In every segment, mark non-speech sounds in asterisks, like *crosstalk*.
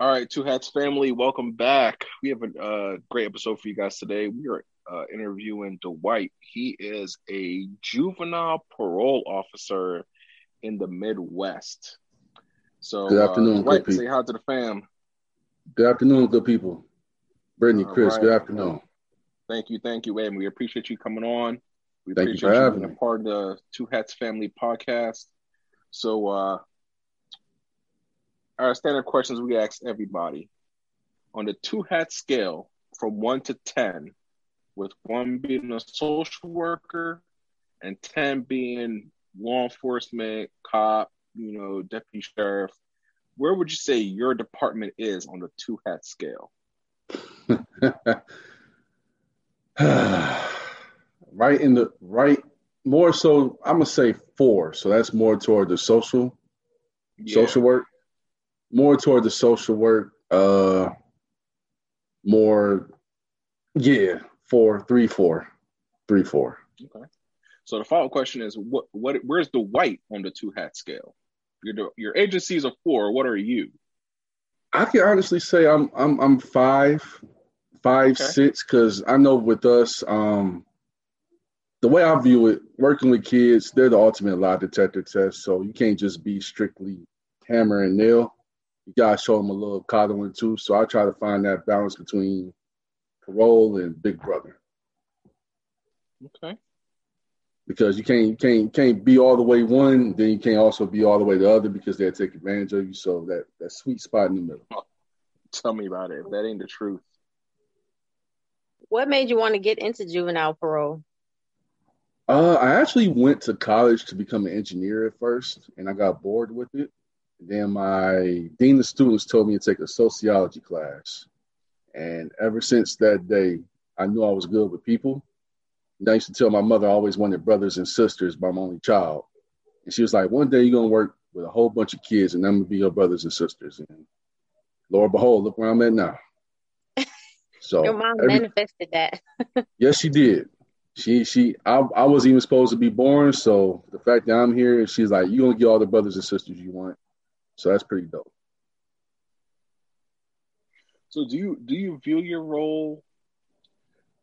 All right, Two Hats family, welcome back. We have a uh, great episode for you guys today. We are uh, interviewing Dwight. He is a juvenile parole officer in the Midwest. So, good afternoon, uh, Dwight, good say hi to the fam. Good afternoon, good people. Brittany, All Chris, right. good afternoon. Thank you, thank you, and we appreciate you coming on. We Thank you appreciate for you having being a part of the Two Hats Family podcast. So, uh, our standard questions we ask everybody on the two hat scale from one to ten, with one being a social worker and ten being law enforcement, cop, you know, deputy sheriff. Where would you say your department is on the two hat scale? *sighs* right in the right, more so. I'm gonna say four. So that's more toward the social, Yeah. social work. More toward the social work. Uh, more, yeah, four, three, four, three, four. Okay. So the follow-up question is what what where's Dwight on the two hat scale? Your your agency is a four. What are you? I can honestly say I'm I'm I'm five, five Okay. six because I know with us, um, the way I view it, working with kids, they're the ultimate lie detector test. So you can't just be strictly hammer and nail. You gotta show them a little coddling too. So I try to find that balance between parole and Big Brother Okay. because you can't you can't you can't be all the way one, then you can't also be all the way the other because they'll take advantage of you. So that that sweet spot in the middle. Tell me about it. If that ain't the truth. What made you want to get into juvenile parole? Uh, I actually went to college to become an engineer at first, and I got bored with it. Then my dean of students told me to take a sociology class, and ever since that day, I knew I was good with people. And I used to tell my mother I always wanted brothers and sisters, but I'm only child, and she was like, "One day you're gonna work with a whole bunch of kids, and I'm gonna be your brothers and sisters." And Lord and behold, look where I'm at now. So *laughs* Your mom every- manifested that. *laughs* Yes, she did. She she I, I wasn't even supposed to be born, so the fact that I'm here, she's like, You're gonna get all the brothers and sisters you want. So that's pretty dope. So do you do you view your role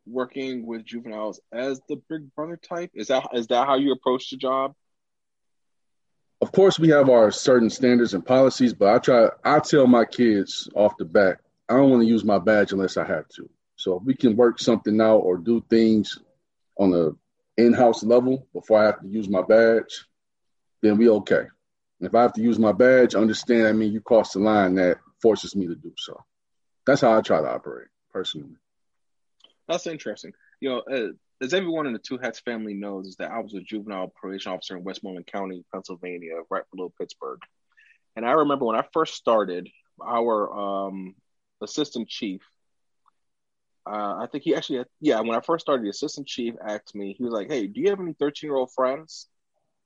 working with juveniles as the big brother type? Is that is that how you approach the job? Of course, we have our certain standards and policies, but I try I tell my kids off the bat, I don't want to use my badge unless I have to. So if we can work something out or do things on a in-house level before I have to use my badge, then we okay. If I have to use my badge, understand I mean you cross the line that forces me to do so. That's how I try to operate personally. That's interesting. You know, uh, as everyone in the Two Hats family knows, is that I was a juvenile probation officer in Westmoreland County, Pennsylvania, right below Pittsburgh. And I remember when I first started, our um, assistant chief, uh, I think he actually, had, yeah, when I first started, the assistant chief asked me, he was like, "Hey, do you have any 13 year old friends?"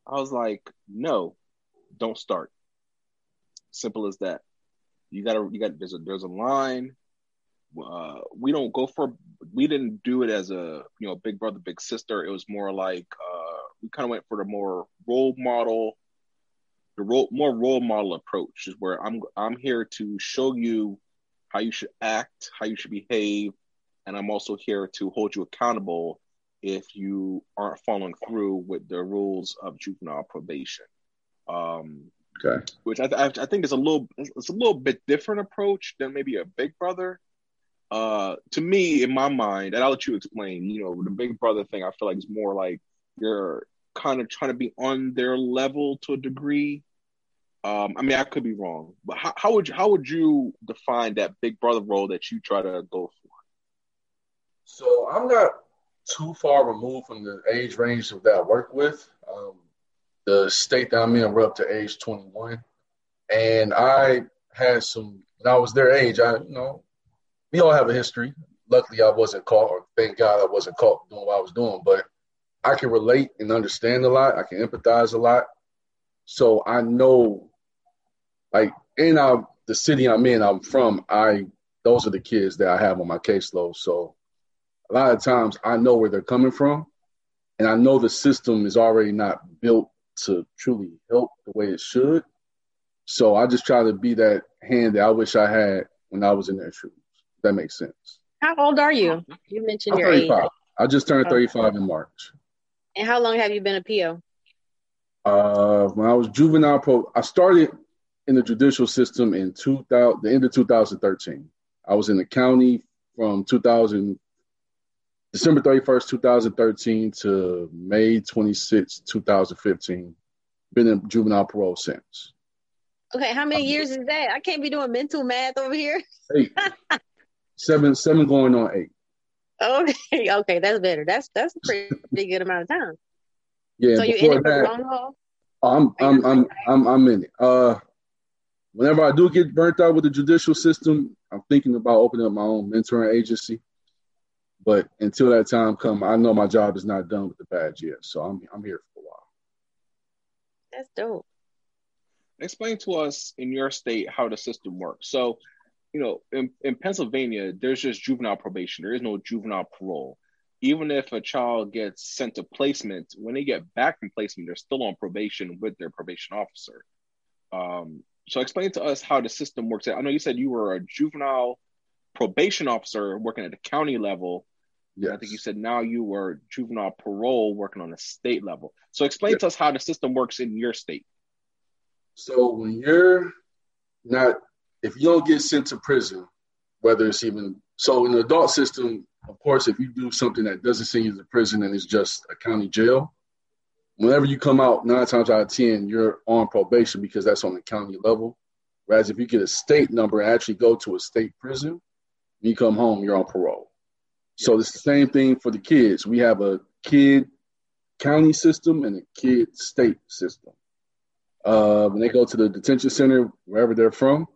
I was like, "No, don't start." Simple as that. You gotta, you got. There's a, there's a line uh, we don't go for we didn't do it as a you know big brother big sister it was more like uh, we kind of went for the more role model the role more role model approach is where i'm i'm here to show you how you should act how you should behave and i'm also here to hold you accountable if you aren't following through with the rules of juvenile probation um Okay. which I, I, I think is a little it's a little bit different approach than maybe a big brother uh to me in my mind and i'll let you explain you know the big brother thing i feel like is more like you're kind of trying to be on their level to a degree um i mean i could be wrong but how, how would you how would you define that big brother role that you try to go for So I'm not too far removed from the age range that I work with. Um, the state that I'm in, we're up to age 21, and I had some. When I was their age, I you know, we all have a history. Luckily, I wasn't caught, or thank God I wasn't caught doing what I was doing. But I can relate and understand a lot. I can empathize a lot. So I know, like in our, the city I'm in, I'm from. I those are the kids that I have on my caseload. So a lot of times I know where they're coming from, and I know the system is already not built to truly help the way it should. So I just try to be that hand that I wish I had when I was in their shoes. That makes sense. How old are you? You mentioned I'm your age. 35. I just turned Oh. 35 in March. And how long have you been a PO? Uh, when I was juvenile pro, I started in the judicial system in 2000, the end of 2013. I was in the county from 2000, December 31st, 2013 to May 26, 2015. Been in juvenile parole since. Okay, how many years is that? I can't be doing mental math over here. Eight, *laughs* seven, seven going on eight. Okay, *laughs* okay, that's better. That's that's a pretty, pretty good amount of time. Yeah, so you in it for the long haul? I'm I'm I'm I'm I'm in it. Uh, whenever I do get burnt out with the judicial system, I'm thinking about opening up my own mentoring agency. But until that time come, I know my job is not done with the badge yet, so I'm I'm here for a while. That's dope. Explain to us in your state how the system works. So, you know, in, in Pennsylvania, there's just juvenile probation. There is no juvenile parole. Even if a child gets sent to placement, when they get back from placement, they're still on probation with their probation officer. Um, so, explain to us how the system works. I know you said you were a juvenile probation officer working at the county level. Yes. I think you said now you were juvenile parole working on a state level. So, explain Yes. to us how the system works in your state. So when you're not, if you don't get sent to prison, whether it's even so in the adult system, of course, if you do something that doesn't send you to prison and it's just a county jail, whenever you come out, nine times out of ten, you're on probation because that's on the county level. Whereas if you get a state number and actually go to a state prison, when you come home, you're on parole. So it's the same thing for the kids. We have a kid county system and a kid state system. Uh, when they go to the detention center, wherever they're from,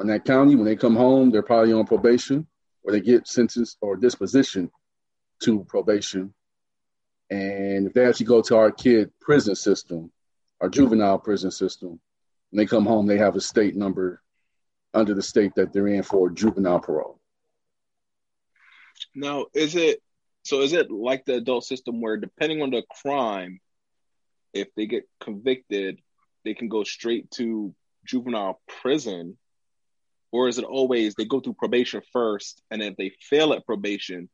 in that county, when they come home, they're probably on probation or they get sentenced or disposition to probation. And if they actually go to our kid prison system, our juvenile prison system, when they come home, they have a state number under the state that they're in for juvenile parole. Now, is it so? Is it like the adult system where, depending on the crime, if they get convicted, they can go straight to juvenile prison, or is it always they go through probation first, and if they fail at probation,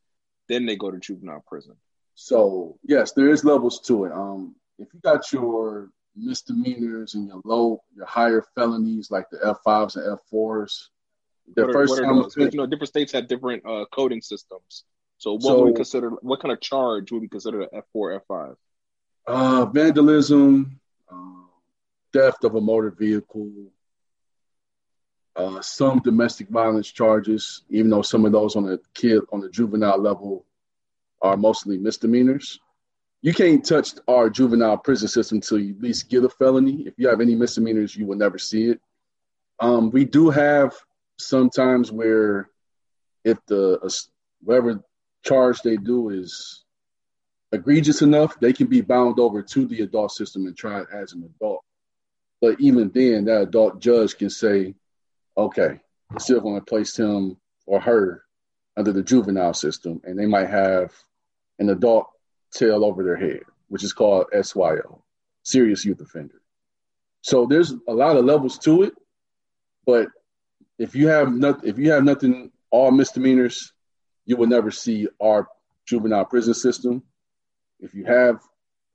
then they go to juvenile prison? So yes, there is levels to it. Um, if you got your misdemeanors and your low, your higher felonies like the F fives and F fours, the What are, what time you know, different states have different uh, coding systems. So, what So- would we consider? What kind of charge would we consider an F four, F five? uh, vandalism, um, theft of a motor vehicle, uh, some domestic violence charges, even though some of those on the kid on the juvenile level are mostly misdemeanors. You can't touch our juvenile prison system until you at least get a felony. If you have any misdemeanors, you will never see it. Um, we do have sometimes where if the uh, whatever charge they do is egregious enough, they can be bound over to the adult system and tried as an adult. But even then, that adult judge can say, okay, we're still going to place him or her under the juvenile system, and they might have an adult tail over their head, which is called SYO, serious youth offender. So there's a lot of levels to it, but if you have not, if you have nothing, all misdemeanors, you will never see our juvenile prison system. If you have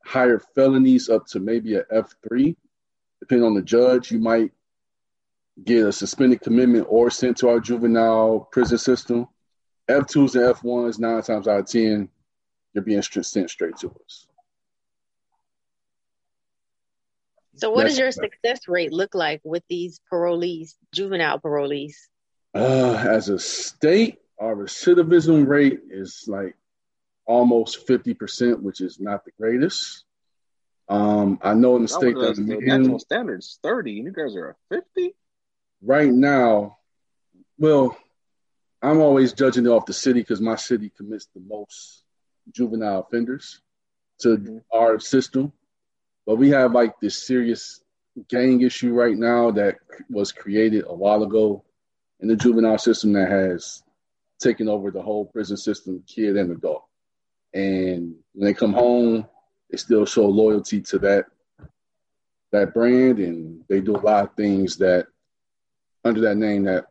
higher felonies up to maybe a F three, depending on the judge, you might get a suspended commitment or sent to our juvenile prison system. F twos and F ones, nine times out of ten, you're being sent straight to us. So, what does your success rate look like with these parolees, juvenile parolees? Uh, as a state, our recidivism rate is like almost 50%, which is not the greatest. Um, I know in the state That that the I'm national in standards thirty, and you guys are at fifty. right now, well, I'm always judging it off the city because my city commits the most juvenile offenders to Mhm. our system. But we have like this serious gang issue right now that was created a while ago in the juvenile system that has taken over the whole prison system, kid and adult. And when they come home, they still show loyalty to that that brand and they do a lot of things that under that name that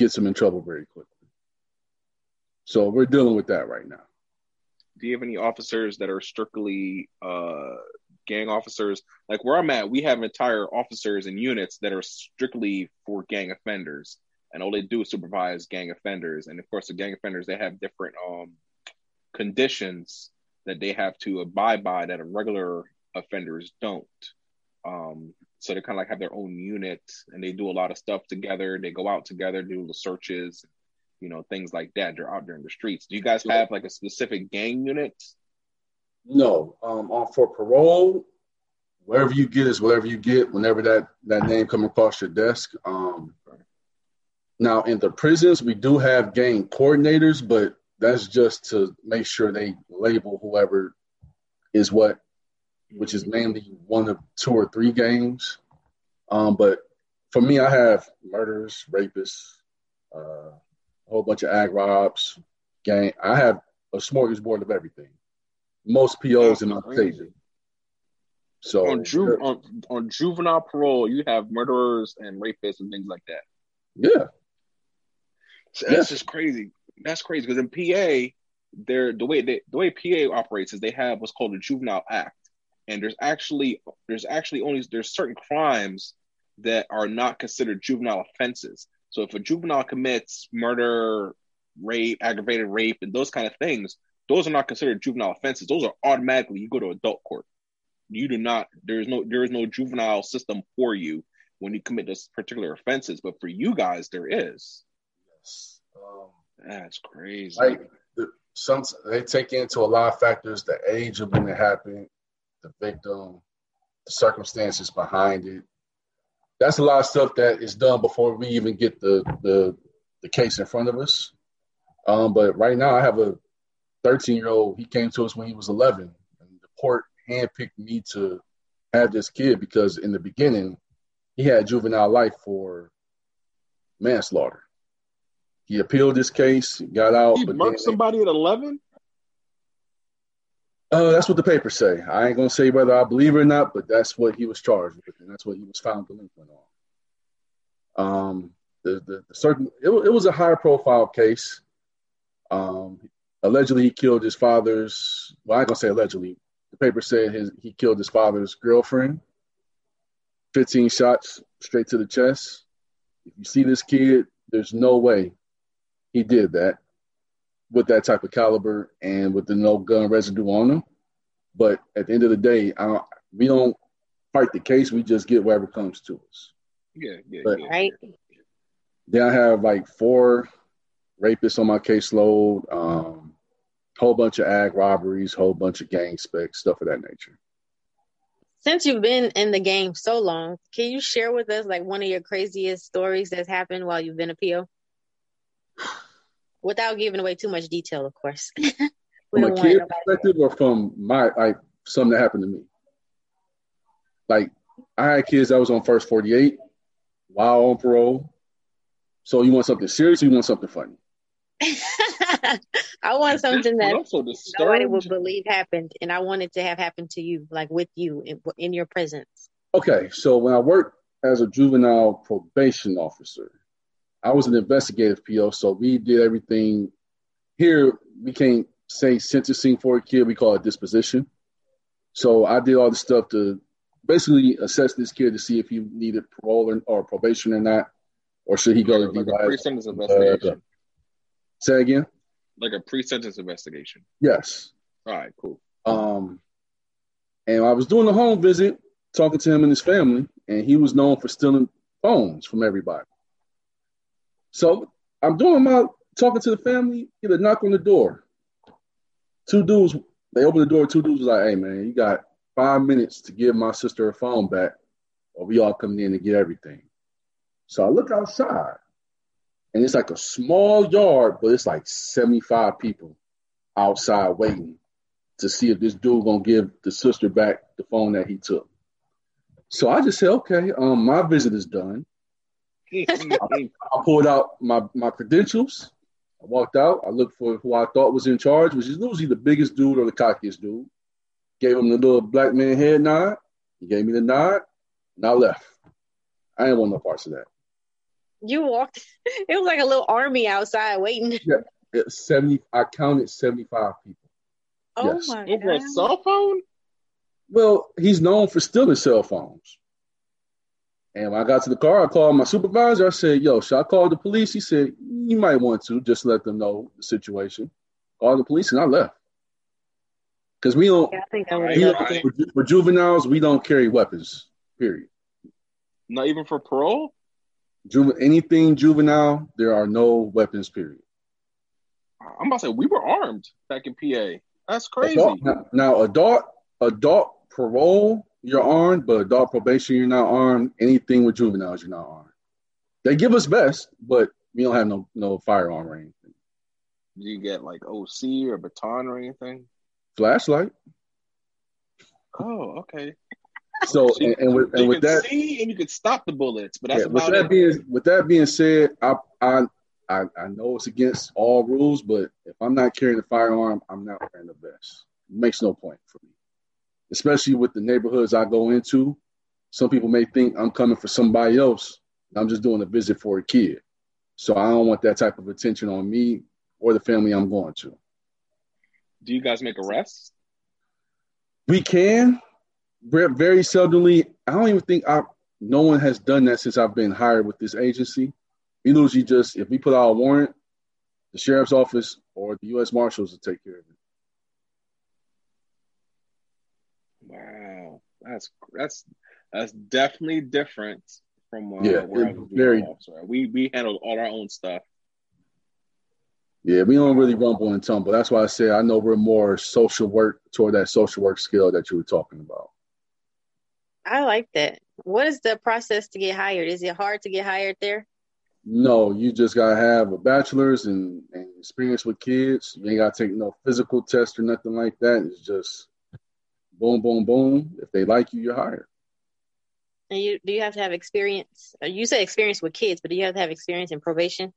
gets them in trouble very quickly. So we're dealing with that right now. Do you have any officers that are strictly uh, gang officers? Like where I'm at, we have entire officers and units that are strictly for gang offenders, and all they do is supervise gang offenders. And of course, the gang offenders they have different um, conditions that they have to abide by that regular offenders don't. Um, so they kind of like have their own unit and they do a lot of stuff together. They go out together, do the searches, you know, things like that. They're out there in the streets. Do you guys have like a specific gang unit? No. Um, on for parole, wherever you get is whatever you get. Whenever that that name come across your desk. Um, now in the prisons, we do have gang coordinators, but that's just to make sure they label whoever is what which is mainly one of two or three games. Um, but for me, I have murders, rapists, uh, a whole bunch of ag robs, gang. I have a smorgasbord of everything. Most POs in state. So on, ju- on, on juvenile parole, you have murderers and rapists and things like that. Yeah, so that's yeah. just crazy. That's crazy because in PA, they're the way they, the way PA operates is they have what's called a juvenile act and there's actually there's actually only there's certain crimes that are not considered juvenile offenses. So if a juvenile commits murder, rape, aggravated rape, and those kind of things, those are not considered juvenile offenses. Those are automatically you go to adult court. You do not. There is no there is no juvenile system for you when you commit those particular offenses. But for you guys, there is. Yes. Um, That's crazy. Like the, some they take into a lot of factors: the age of when it happened, the victim, the circumstances behind it. That's a lot of stuff that is done before we even get the the, the case in front of us. Um, but right now, I have a 13 year old. He came to us when he was 11, and the court handpicked me to have this kid because in the beginning, he had juvenile life for manslaughter. He appealed this case, got out. He murdered somebody at 11. Uh, that's what the papers say. I ain't gonna say whether I believe it or not, but that's what he was charged with, and that's what he was found delinquent on. Um, the the, the certain it, it was a high profile case. Um, allegedly he killed his father's. Well, I ain't gonna say allegedly. The paper said his he killed his father's girlfriend. Fifteen shots straight to the chest. If you see this kid, there's no way he did that with that type of caliber and with the no gun residue on them. But at the end of the day, don't, we don't fight the case. We just get whatever comes to us. Yeah, yeah, but yeah. Right. Then I have like four rapists on my caseload, um, whole bunch of ag robberies, whole bunch of gang specs, stuff of that nature. Since you've been in the game so long, can you share with us like one of your craziest stories that's happened while you've been a PO? without giving away too much detail, of course. *laughs* from a kid perspective, or from my like something that happened to me. Like I had kids that was on first forty eight while on parole. So you want something serious? or You want something funny? *laughs* I want something that nobody would believe happened, and I wanted to have happened to you, like with you in, in your presence. Okay, so when I worked as a juvenile probation officer, I was an investigative PO, so we did everything. Here we can't say sentencing for a kid; we call it disposition. So I did all the stuff to basically assess this kid to see if he needed parole or, or probation or not, or should he go to like pre-sentence investigation. Say again. Like a pre-sentence investigation. Yes. All right. Cool. Um, and I was doing a home visit, talking to him and his family, and he was known for stealing phones from everybody. So I'm doing my talking to the family, get a knock on the door. Two dudes, they open the door, two dudes was like, hey man, you got five minutes to give my sister her phone back, or we all coming in to get everything. So I look outside, and it's like a small yard, but it's like 75 people outside waiting to see if this dude gonna give the sister back the phone that he took. So I just said, okay, um, my visit is done. *laughs* I, pulled out my, my credentials. I walked out. I looked for who I thought was in charge, which is usually the biggest dude or the cockiest dude. Gave him the little black man head nod. He gave me the nod, and I left. I didn't want no parts of that. You walked. *laughs* It was like a little army outside waiting. Yeah, seventy. I counted seventy-five people. Oh Yes. my Over a god! cell phone? Well, he's known for stealing cell phones. And when I got to the car, I called my supervisor. I said, "Yo, should I call the police?" He said, "You might want to just let them know the situation." Called the police, and I left because we don't. Yeah, I think I would Yeah, have I done think- For, for juveniles, we don't carry weapons. Period. Not even for parole? Juve, anything juvenile, there are no weapons. Period. I'm about to say we were armed back in PA. That's crazy. Adult, now, now, adult, adult parole, you're armed, but adult probation, you're not armed. Anything with juveniles, you're not armed. They give us best, but we don't have no no firearm or anything. Do you get like OC or baton or anything? Flashlight. Oh, okay. So and, and with and you with can that, see and you can stop the bullets, but that's yeah, with that it. being with that being said, I I I I know it's against all rules, but if I'm not carrying a firearm, I'm not wearing the vest. It makes no point for me, especially with the neighborhoods I go into. Some people may think I'm coming for somebody else. I'm just doing a visit for a kid, so I don't want that type of attention on me or the family I'm going to. Do you guys make arrests? We can, very seldomly. I don't even think I. No one has done that since I've been hired with this agency. We usually just if we put out a warrant, the sheriff's office or the U.S. Marshals will take care of it. Wow, that's that's that's definitely different from uh, Yeah, where I was very- officer. We we handled all our own stuff. Yeah, we don't really rumble and tumble. That's why I say I know we're more social work toward that social work skill that you were talking about. I like that. What is the process to get hired? Is it hard to get hired there? No, you just gotta have a bachelor's and, and experience with kids. You ain't gotta take no physical test or nothing like that. It's just boom, boom, boom. If they like you, you're hired. And you do you have to have experience? uh, You say experience with kids, but do you have to have experience in probation?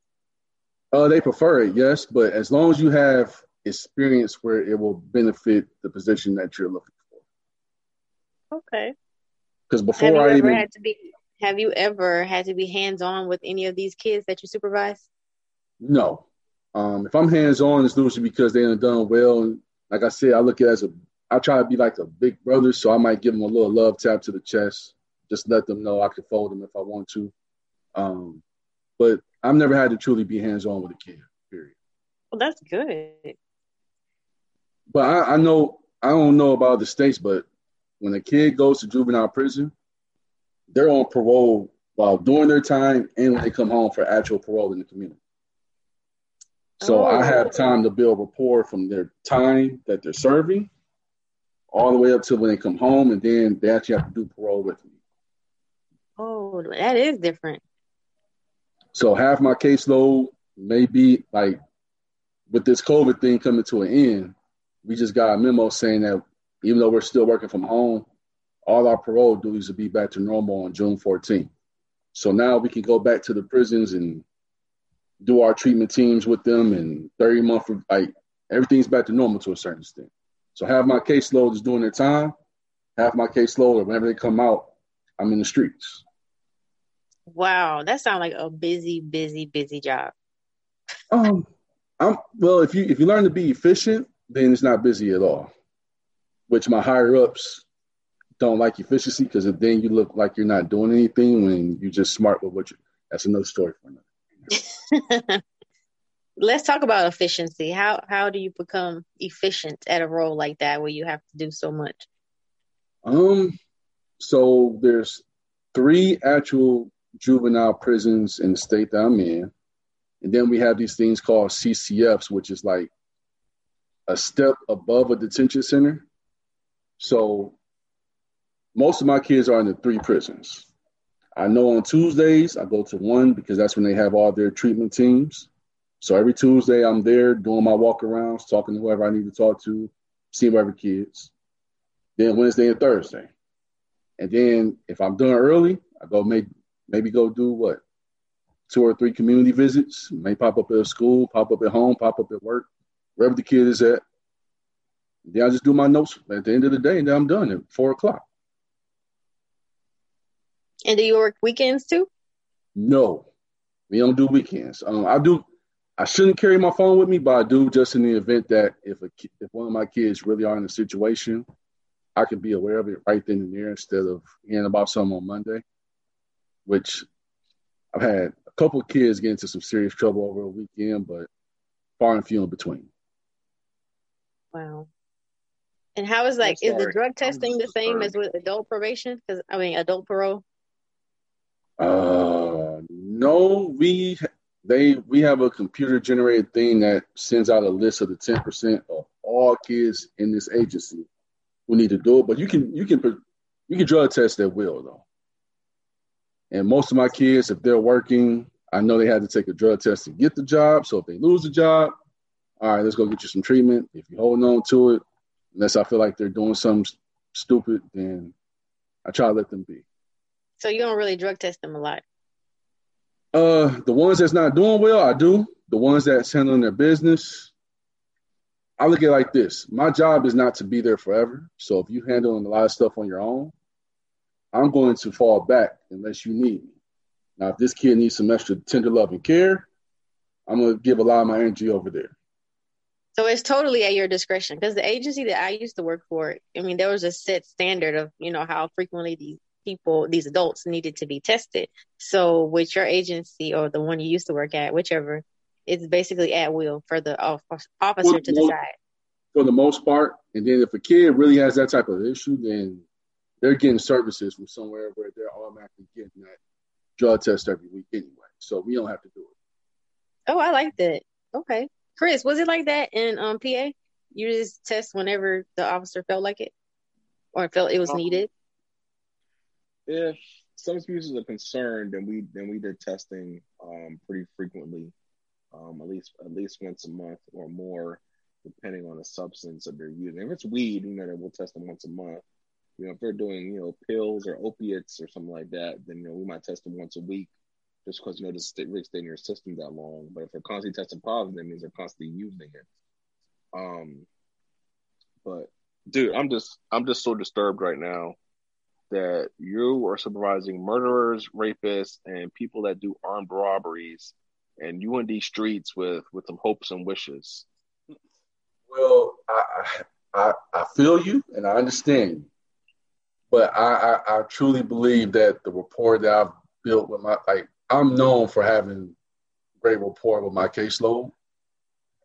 Uh, they prefer it, yes, but as long as you have experience where it will benefit the position that you're looking for. Okay. Because Have before you I ever even had to be have you ever had to be hands on with any of these kids that you supervise? no, um, if I'm hands on, it's usually because they done done well. And like I said, I look at it as a I try to be like a big brother, so I might give them a little love tap to the chest, just let them know I can fold them if I want to. Um, but I've never had to truly be hands on with a kid. Period. Well, that's good. But I, I know I don't know about the states, but when a kid goes to juvenile prison, they're on parole while doing their time and when they come home for actual parole in the community. So I oh. have Oh. time to build rapport from their time that they're serving all the way up to when they come home and then they actually have to do parole with me. Oh, that is different. So half my caseload may be like with this COVID thing coming to an end, we just got a memo saying that even though we're still working from home, all our parole duties will be back to normal on June 14th. So now we can go back to the prisons and do our treatment teams with them and 30 month like everything's back to normal to a certain extent. So half my caseload is doing their time, half my caseload, or whenever they come out, I'm in the streets. Wow, that sounds like a busy, busy, busy job. Um, I'm well. If you if you learn to be efficient, then it's not busy at all. Which my higher ups don't like efficiency because then you look like you're not doing anything when you're just smart with what you. That's another story for another. *laughs* Let's talk about efficiency. How how do you become efficient at a role like that where you have to do so much? Um, so there's three actual juvenile prisons in the state that I'm in, and then we have these things called CCFs, which is like a step above a detention center. So most of my kids are in the three prisons. I know on Tuesdays I go to one because that's when they have all their treatment teams. So every Tuesday I'm there doing my walk arounds, talking to whoever I need to talk to, seeing whatever kids. Then Wednesday and Thursday. And then if I'm done early, I go maybe maybe go do what? Two or three community visits. May pop up at a school, pop up at home, pop up at work, wherever the kid is at. Then I just do my notes at the end of the day, and then I'm done at four o'clock. And do you work weekends too? No, We don't do weekends. Um, I do. I shouldn't carry my phone with me, but I do just in the event that if a if one of my kids really are in a situation, I can be aware of it right then and there instead of hearing about something on Monday. Which I've had a couple of kids get into some serious trouble over a weekend, but far and few in between. Wow. And how is like is the drug testing the same as with adult probation? Because I mean adult parole. Uh, no, we they we have a computer generated thing that sends out a list of the ten percent of all kids in this agency who need to do it. But you can you can you can drug test at will though. And most of my kids, if they're working, I know they had to take a drug test to get the job. So if they lose the job, all right, let's go get you some treatment. If you're holding on to it, unless I feel like they're doing something stupid, then I try to let them be. So you don't really drug test them a lot. Uh, the ones that's not doing well, I do. The ones that's handling their business, I look at it like this. My job is not to be there forever. So if you're handling a lot of stuff on your own, I'm going to fall back unless you need me. Now, if this kid needs some extra tender love and care, I'm going to give a lot of my energy over there. So it's totally at your discretion because the agency that I used to work for, I mean, there was a set standard of, you know, how frequently these people, these adults needed to be tested. So with your agency or the one you used to work at, whichever, it's basically at will for the officer to decide. For the most part. And then if a kid really has that type of issue, then they're getting services from somewhere where they're automatically getting that drug test every week anyway. So we don't have to do it. Oh, I like that. Okay. Chris, was it like that in um, PA? You just test whenever the officer felt like it or felt it was um, needed? If substance abuse are concerned, then we then we did testing um, pretty frequently, um, at least at least once a month or more, depending on the substance that they're using. If it's weed, you know, then we'll test them once a month. You know, if they're doing you know pills or opiates or something like that, then you know we might test them once a week just because you know this really stay in your system that long. But if they're constantly testing positive, that means they're constantly using it. Um, but dude, I'm just I'm just so disturbed right now that you are supervising murderers, rapists, and people that do armed robberies, and you in these streets with with some hopes and wishes. Well, I I I feel you and I understand but I I, I truly believe that the rapport that I've built with my like I'm known for having great rapport with my caseload.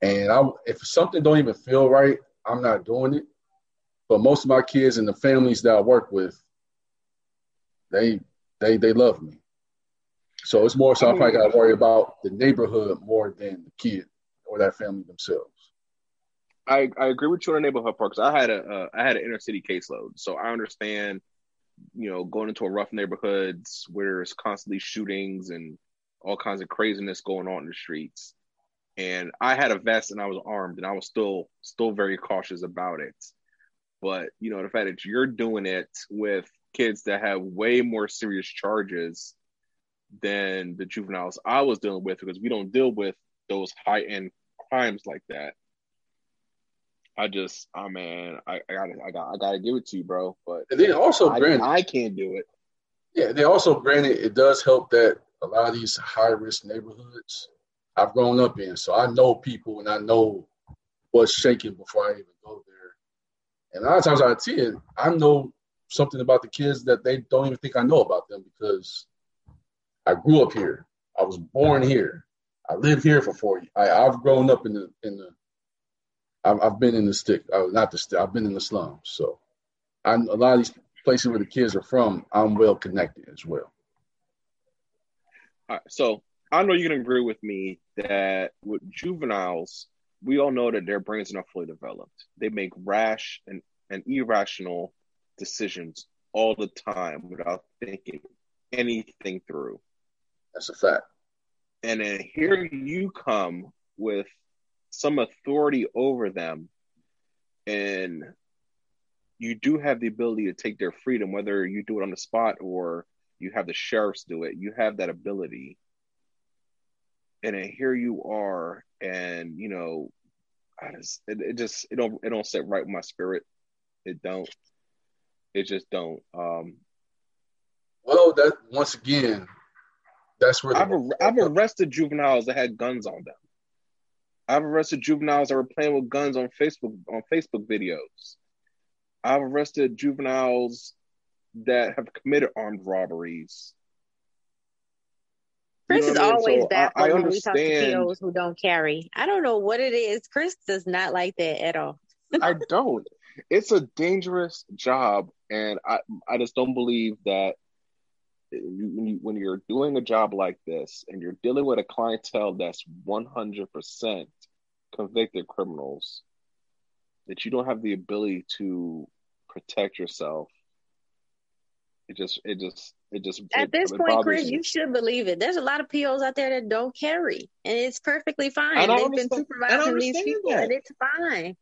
And I, if something don't even feel right, I'm not doing it. But most of my kids and the families that I work with, they they they love me. So it's more so I probably got to worry about the neighborhood more than the kid or that family themselves. I, I agree with you on the neighborhood part because I had a uh, I had an inner city caseload, so I understand you know, going into a rough neighborhoods where there's constantly shootings and all kinds of craziness going on in the streets. And I had a vest and I was armed and I was still still very cautious about it. But you know, the fact that you're doing it with kids that have way more serious charges than the juveniles I was dealing with because we don't deal with those high end crimes like that. I just, oh man, I, I gotta, I got, I gotta give it to you, bro. But and then also, I, granted, I can't do it. Yeah, they also, granted, it does help that a lot of these high risk neighborhoods I've grown up in, so I know people and I know what's shaking before I even go there. And a lot of times I see it, I know something about the kids that they don't even think I know about them because I grew up here. I was born here. I lived here for four years. I, I've grown up in the in the I've, I've been in the stick, uh, not the stick. I've been in the slums. So, I'm, a lot of these places where the kids are from, I'm well connected as well. All right, so I know you can agree with me that with juveniles, we all know that their brains are not fully developed. They make rash and, and irrational decisions all the time without thinking anything through. That's a fact. And then here you come with some authority over them. And you do have the ability to take their freedom whether you do it on the spot or you have the sheriffs do it. You have that ability. And then here you are and you know I just, it, it just it don't it don't sit right with my spirit. It don't. It just don't. Um well that once again that's where I've, I've arrested juveniles that had guns on them. I've arrested juveniles that were playing with guns on Facebook on Facebook videos. I've arrested juveniles that have committed armed robberies. Chris you know is always so baffled I, I when we talk to POs who don't carry. I don't know what it is. Chris does not like that at all. *laughs* I don't. It's a dangerous job, and I I just don't believe that when, you, when you're doing a job like this and you're dealing with a clientele that's 100% convicted criminals, that you don't have the ability to protect yourself. It just, it just, it just. At it, this it point, Chris, you should believe it. There's a lot of POs out there that don't carry, and it's perfectly fine. They've been supervising these people, that. and it's fine.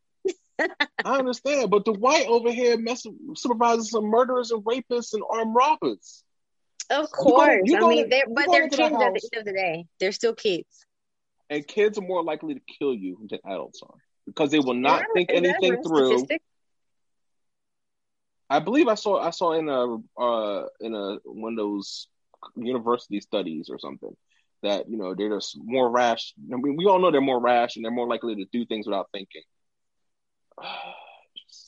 I understand, but Dwight over here mess, supervises some murderers and rapists and armed robbers. Of course. You go, you I mean, they're, but they're kids the at the end of the day. They're still kids. And kids are more likely to kill you than adults are because they will not yeah, think anything through. Statistic. I believe I saw I saw in a uh, in a one of those university studies or something that you know they're just more rash. I mean, we all know they're more rash and they're more likely to do things without thinking. *sighs* *sighs*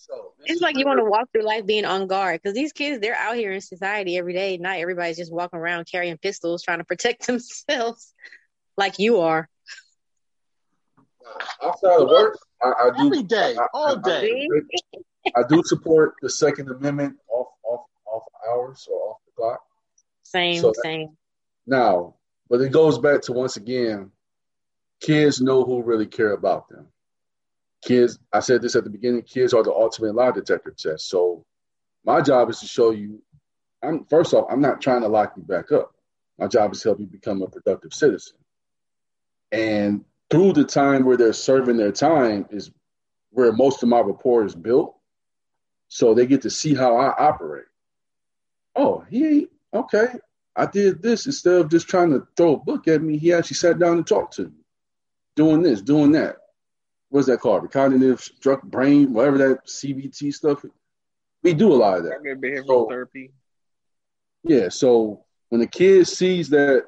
So it's like you want to walk through life being on guard because these kids they're out here in society every day. Not everybody's just walking around carrying pistols trying to protect *laughs* themselves like you are. Outside of work, I, I do every day, I, all day. I, *laughs* I, do support the Second Amendment off off off hours or off the clock. Same, so same. now, but it goes back to once again, kids know who really care about them kids, I said this at the beginning, kids are the ultimate lie detector test. So my job is to show you, I'm first off, I'm not trying to lock you back up. My job is to help you become a productive citizen. And through the time where they're serving their time is where most of my rapport is built. So they get to see how I operate. Oh, he okay. I did this instead of just trying to throw a book at me. He actually sat down and talked to me, doing this, doing that what's that called? Cognitive struck brain, whatever that CBT stuff. We do a lot of that. Behavioral so, therapy. Yeah. So when the kid sees that,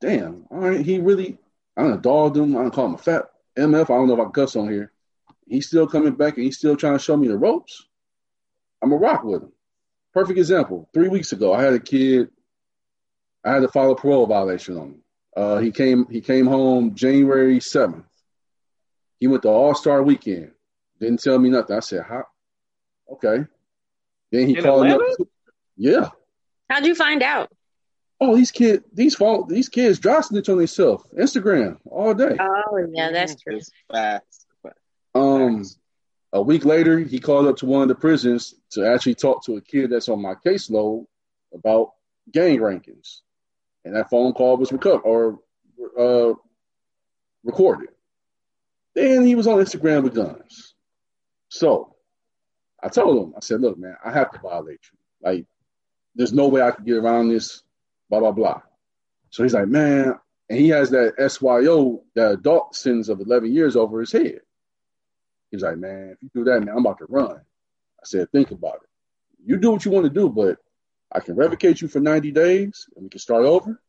damn, all right, he really, I don't dogged him. I don't call him a fat MF. I don't know if I cuss on here. He's still coming back and he's still trying to show me the ropes. I'm a rock with him. Perfect example. Three weeks ago, I had a kid. I had to file a parole violation on him. Uh, he came. He came home January seventh. He went to All Star Weekend. Didn't tell me nothing. I said, "How? Okay." Then he In called Atlanta? up. Yeah. How'd you find out? Oh, these kids, these fall, these kids dry snitch on themselves. Instagram all day. Oh yeah, that's true. It's fast. Um, a week later, he called up to one of the prisons to actually talk to a kid that's on my caseload about gang rankings, and that phone call was recovered or uh, recorded. Then he was on Instagram with guns. So I told him, I said, look, man, I have to violate you. Like, there's no way I could get around this, blah, blah, blah. So he's like, man, and he has that SYO, that adult sentence of 11 years over his head. He's like, man, if you do that, man, I'm about to run. I said, think about it. You do what you want to do, but I can revocate you for 90 days and we can start over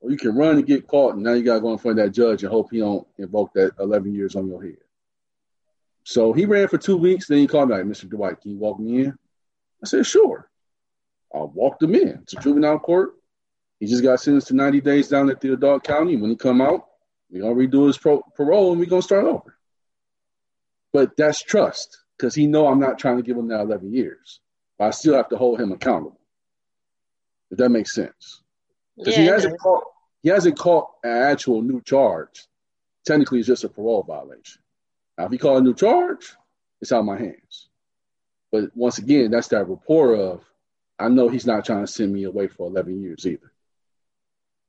or you can run and get caught, and now you got to go in front of that judge and hope he don't invoke that 11 years on your head. So he ran for two weeks. Then he called me like, Mr. Dwight, can you walk me in? I said, sure. I walked him in to juvenile court. He just got sentenced to 90 days down at Theodore County. When he come out, going to redo his pro- parole and going to start over. But that's trust because he know I'm not trying to give him that 11 years. But I still have to hold him accountable. If that makes sense. Because yeah, he hasn't caught he hasn't caught an actual new charge. Technically, it's just a parole violation. Now, if he caught a new charge, it's out of my hands. But once again, that's that rapport of I know he's not trying to send me away for 11 years either.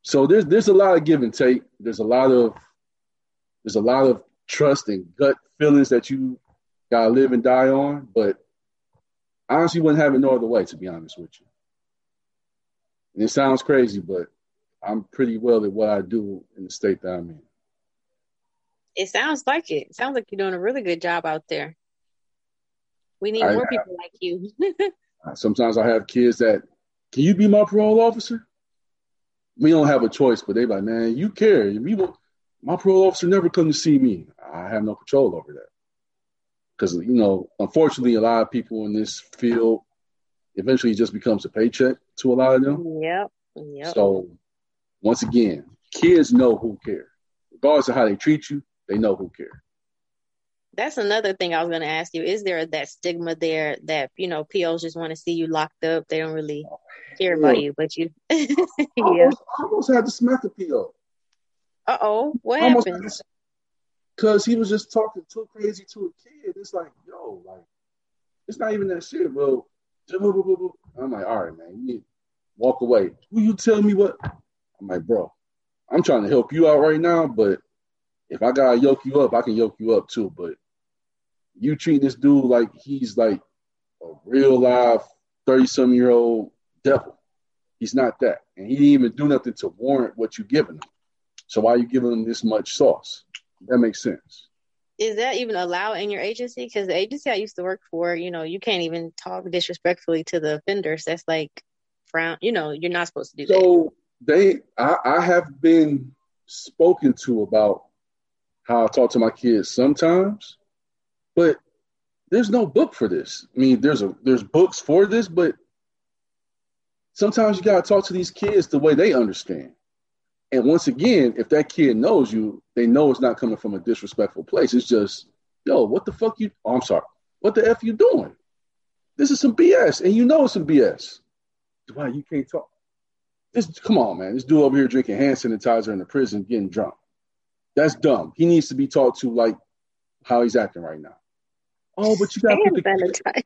So there's there's a lot of give and take. There's a lot of there's a lot of trust and gut feelings that you gotta live and die on. But I honestly wouldn't have it no other way, to be honest with you. And it sounds crazy, but I'm pretty well at what I do in the state that I'm in. It sounds like it. it sounds like you're doing a really good job out there. We need I, more people like you. *laughs* sometimes I have kids that, can you be my parole officer? we don't have a choice, but they like, man, you care. You want, my parole officer never come to see me. I have no control over that. Because you know, unfortunately, a lot of people in this field eventually it just becomes a paycheck to a lot of them. Yep. Yep. So once again, kids know who care. Regardless of how they treat you, they know who care. That's another thing I was going to ask you. Is there that stigma there that, you know, POs just want to see you locked up? They don't really care about you, but you. yeah. *laughs* I almost, I almost had to smack the PO. Uh oh. What happened? Because he was just talking too crazy to a kid. It's like, yo, like, it's not even that shit, bro. I'm like, all right, man, you need walk away. Will you tell me what? I'm like, bro, I'm trying to help you out right now, but if I gotta yoke you up, I can yoke you up too. But you treat this dude like he's like a real live 30 some year old devil. He's not that. And he didn't even do nothing to warrant what you giving him. So why are you giving him this much sauce? That makes sense. Is that even allowed in your agency? Because the agency I used to work for, you know, you can't even talk disrespectfully to the offenders. That's like frown. You know, you're not supposed to do so that. So they, I, I have been spoken to about how I talk to my kids sometimes, but there's no book for this. I mean, there's a there's books for this, but sometimes you gotta talk to these kids the way they understand. And once again, if that kid knows you, they know it's not coming from a disrespectful place. It's just, yo, what the fuck you? Oh, I'm sorry. What the f you doing? This is some BS, and you know it's some BS. Why you can't talk? This, come on, man. This dude over here drinking hand sanitizer in the prison, getting drunk. That's dumb. He needs to be talked to like how he's acting right now. Oh, but you got to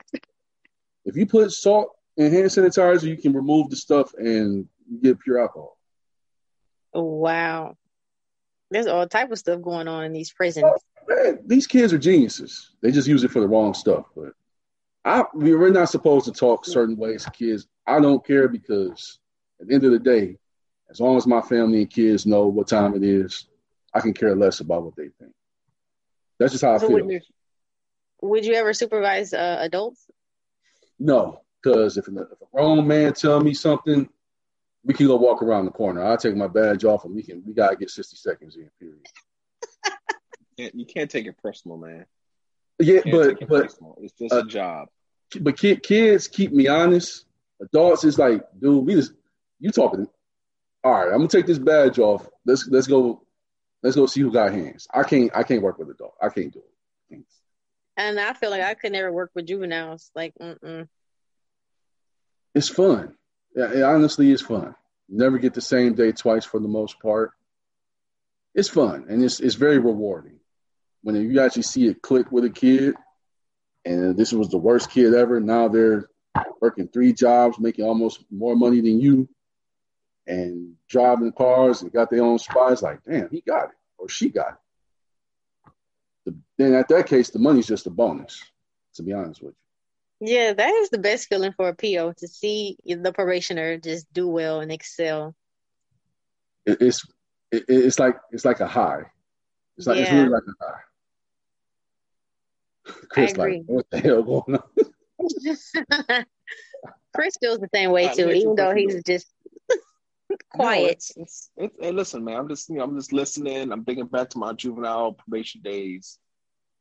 If you put salt in hand sanitizer, you can remove the stuff and get pure alcohol. Wow. There's all type of stuff going on in these prisons. Oh, man, these kids are geniuses. They just use it for the wrong stuff. But I we're not supposed to talk certain ways to kids. I don't care because at the end of the day, as long as my family and kids know what time it is, I can care less about what they think. That's just how so I feel. Would you, would you ever supervise uh, adults? No, because if, if, a grown man tell me something, we can go walk around the corner. I'll take my badge off and we can we gotta get 60 seconds in, period. *laughs* you can't take it personal, man. Yeah, but but personal. it's just uh, a job. But kid, kids keep me honest. Adults is like, dude, we just you talking. All right, I'm gonna take this badge off. Let's let's go let's go see who got hands. I can't I can't work with a dog. I can't do it. And I feel like I could never work with juveniles. Like, mm-mm. it's fun. Yeah, it honestly is fun. Never get the same day twice for the most part. It's fun and it's it's very rewarding when you actually see it click with a kid. And this was the worst kid ever. Now they're working three jobs, making almost more money than you, and driving cars and got their own spots. Like, damn, he got it or she got it. The, then at that case, the money's just a bonus. To be honest with you. Yeah, that is the best feeling for a PO to see the probationer just do well and excel. It, it's it, it's like it's like a high. It's like yeah. it's really like a high. *laughs* Chris, like, what the hell going on? *laughs* *laughs* Chris feels the same way too, even though he's just quiet. No, it's, it's, it's, hey, listen, man, I'm just you know I'm just listening. I'm thinking back to my juvenile probation days,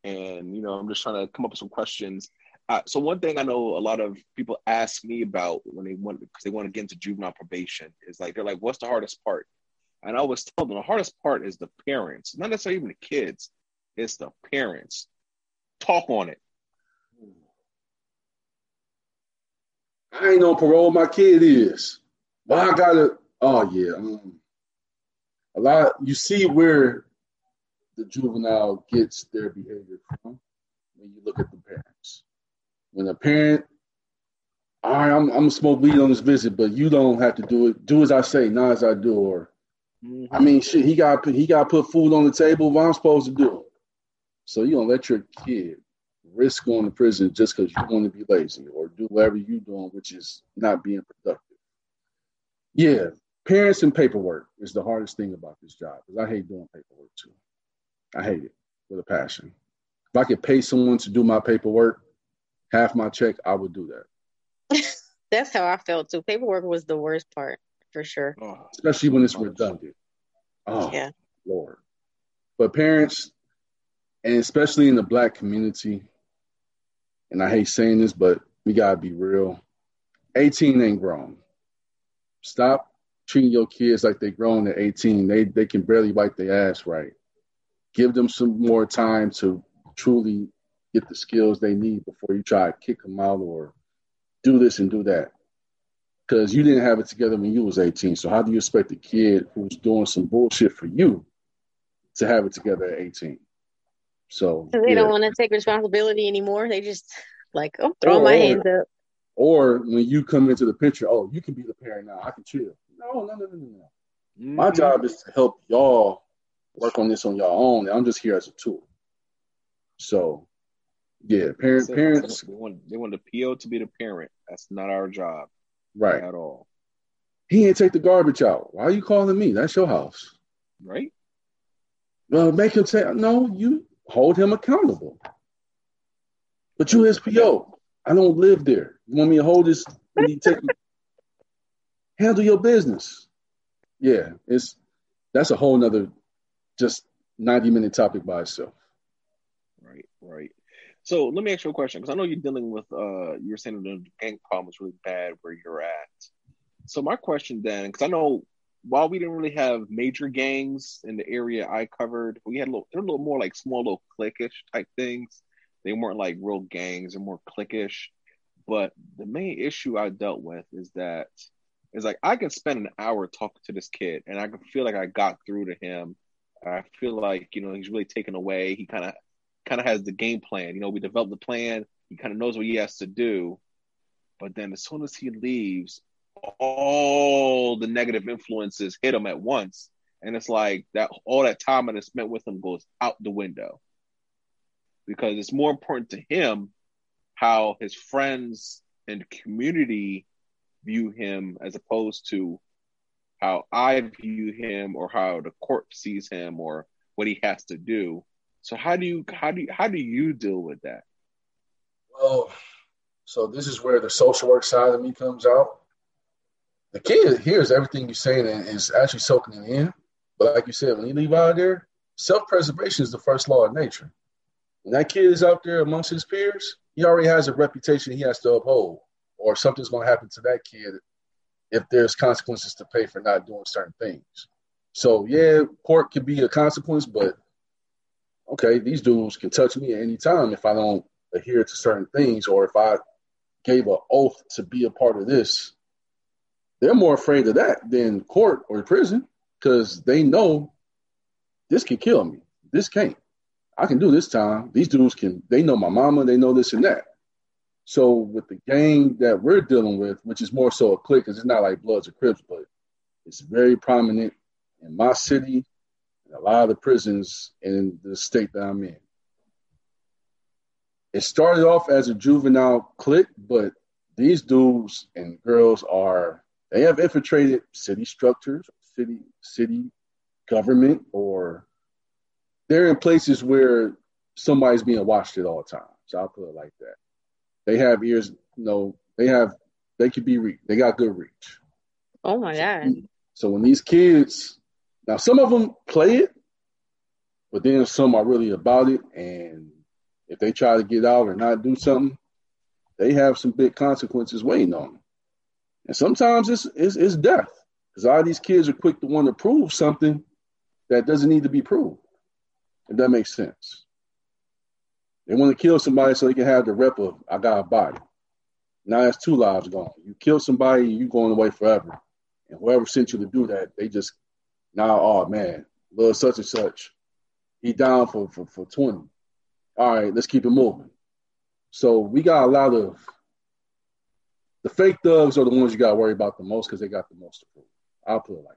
and you know I'm just trying to come up with some questions uh, so one thing I know a lot of people ask me about when they want because they want to get into juvenile probation is like they're like, "What's the hardest part?" And I always tell them the hardest part is the parents, not necessarily even the kids. It's the parents. Talk on it. I ain't on parole. My kid is. Why I gotta? Oh yeah. Um, a lot. You see where the juvenile gets their behavior from when you look at the parents when a parent, all right, I'm, I'm gonna smoke weed on this visit, but you don't have to do it. Do as I say, not as I do. Or, mm-hmm. I mean, shit, he got he got put food on the table. What I'm supposed to do? So you don't let your kid risk going to prison just because you want to be lazy or do whatever you're doing, which is not being productive. Yeah, parents and paperwork is the hardest thing about this job because I hate doing paperwork too. I hate it with a passion. If I could pay someone to do my paperwork, half my check, I would do that. *laughs* That's how I felt too. Paperwork was the worst part. for sure. Oh, especially when it's redundant. Oh, Yeah. Lord. But parents, and especially in the black community, and I hate saying this, but we gotta be real. 18 ain't grown. Stop treating your kids like they're grown at 18. They they can barely wipe their ass right. Give them some more time to truly get the skills they need before you try to kick them out or do this and do that. Because you didn't have it together when you was 18. So how do you expect a kid who's doing some bullshit for you to have it together at 18? So They yeah. don't want to take responsibility anymore. They just like, oh, throw my Or- hands up. Or when you come into the picture, oh, you can be the parent now. I can chill. No, no, no, no, no, no. My mm-hmm. job is to help y'all work on this on your own. I'm just here as a tool. So, yeah, parent, parents, They want, they want the PO to be the parent. That's not our job right? at all. He ain't take the garbage out. Why are you calling me? That's your house. Right? Well, make him say no. You hold him accountable. But you his PO. I don't live there. You want me to hold this? You take *laughs* handle your business. Yeah, it's that's a whole nother just 90 minute topic by itself. Right, right. So let me ask you a question because I know you're dealing with uh you're saying the gang problem is really bad where you're at. So my question then, because I know while we didn't really have major gangs in the area I covered, we had a little, a little more like small little cliquish type things. They weren't like real gangs; they're more cliquish. But the main issue I dealt with is that is like I can spend an hour talking to this kid, and I can feel like I got through to him. I feel like you know he's really taken away. He kind of kind of has the game plan. You know, we develop the plan. He kind of knows what he has to do. But then as soon as he leaves, all the negative influences hit him at once. And it's like that all that time that I spent with him goes out the window. Because it's more important to him how his friends and community view him as opposed to how I view him or how the court sees him or what he has to do. So how do you how do you how do you deal with that? Well, so this is where the social work side of me comes out. The kid hears everything you're saying and is actually soaking it in. But like you said, when you leave out there, self-preservation is the first law of nature. When that kid is out there amongst his peers, he already has a reputation he has to uphold, or something's going to happen to that kid if there's consequences to pay for not doing certain things. So yeah, court could be a consequence, but okay, these dudes can touch me at any time if I don't adhere to certain things or if I gave an oath to be a part of this. They're more afraid of that than court or prison because they know this can kill me. This can't. I can do this time. These dudes can, they know my mama, they know this and that. So with the gang that we're dealing with, which is more so a clique, because it's not like Bloods or Crips, but it's very prominent in my city a lot of the prisons in the state that I'm in. It started off as a juvenile clique, but these dudes and girls are they have infiltrated city structures, city city government, or they're in places where somebody's being watched at all times. So I'll put it like that. They have ears, you know, they have they could be reached. They got good reach. Oh my god. So when these kids, now some of them play it, but then some are really about it. And if they try to get out or not do something, they have some big consequences waiting on them. And sometimes it's it's, it's death because all these kids are quick to want to prove something that doesn't need to be proved. If that makes sense. They want to kill somebody so they can have the rep of I got a body. Now that's two lives gone. You kill somebody, you're going away forever. And whoever sent you to do that, they just now, oh man, little such and such, he down for, for, for 20. All right, let's keep it moving. So we got a lot of the fake thugs are the ones you got to worry about the most because they got the most to prove. I'll put it like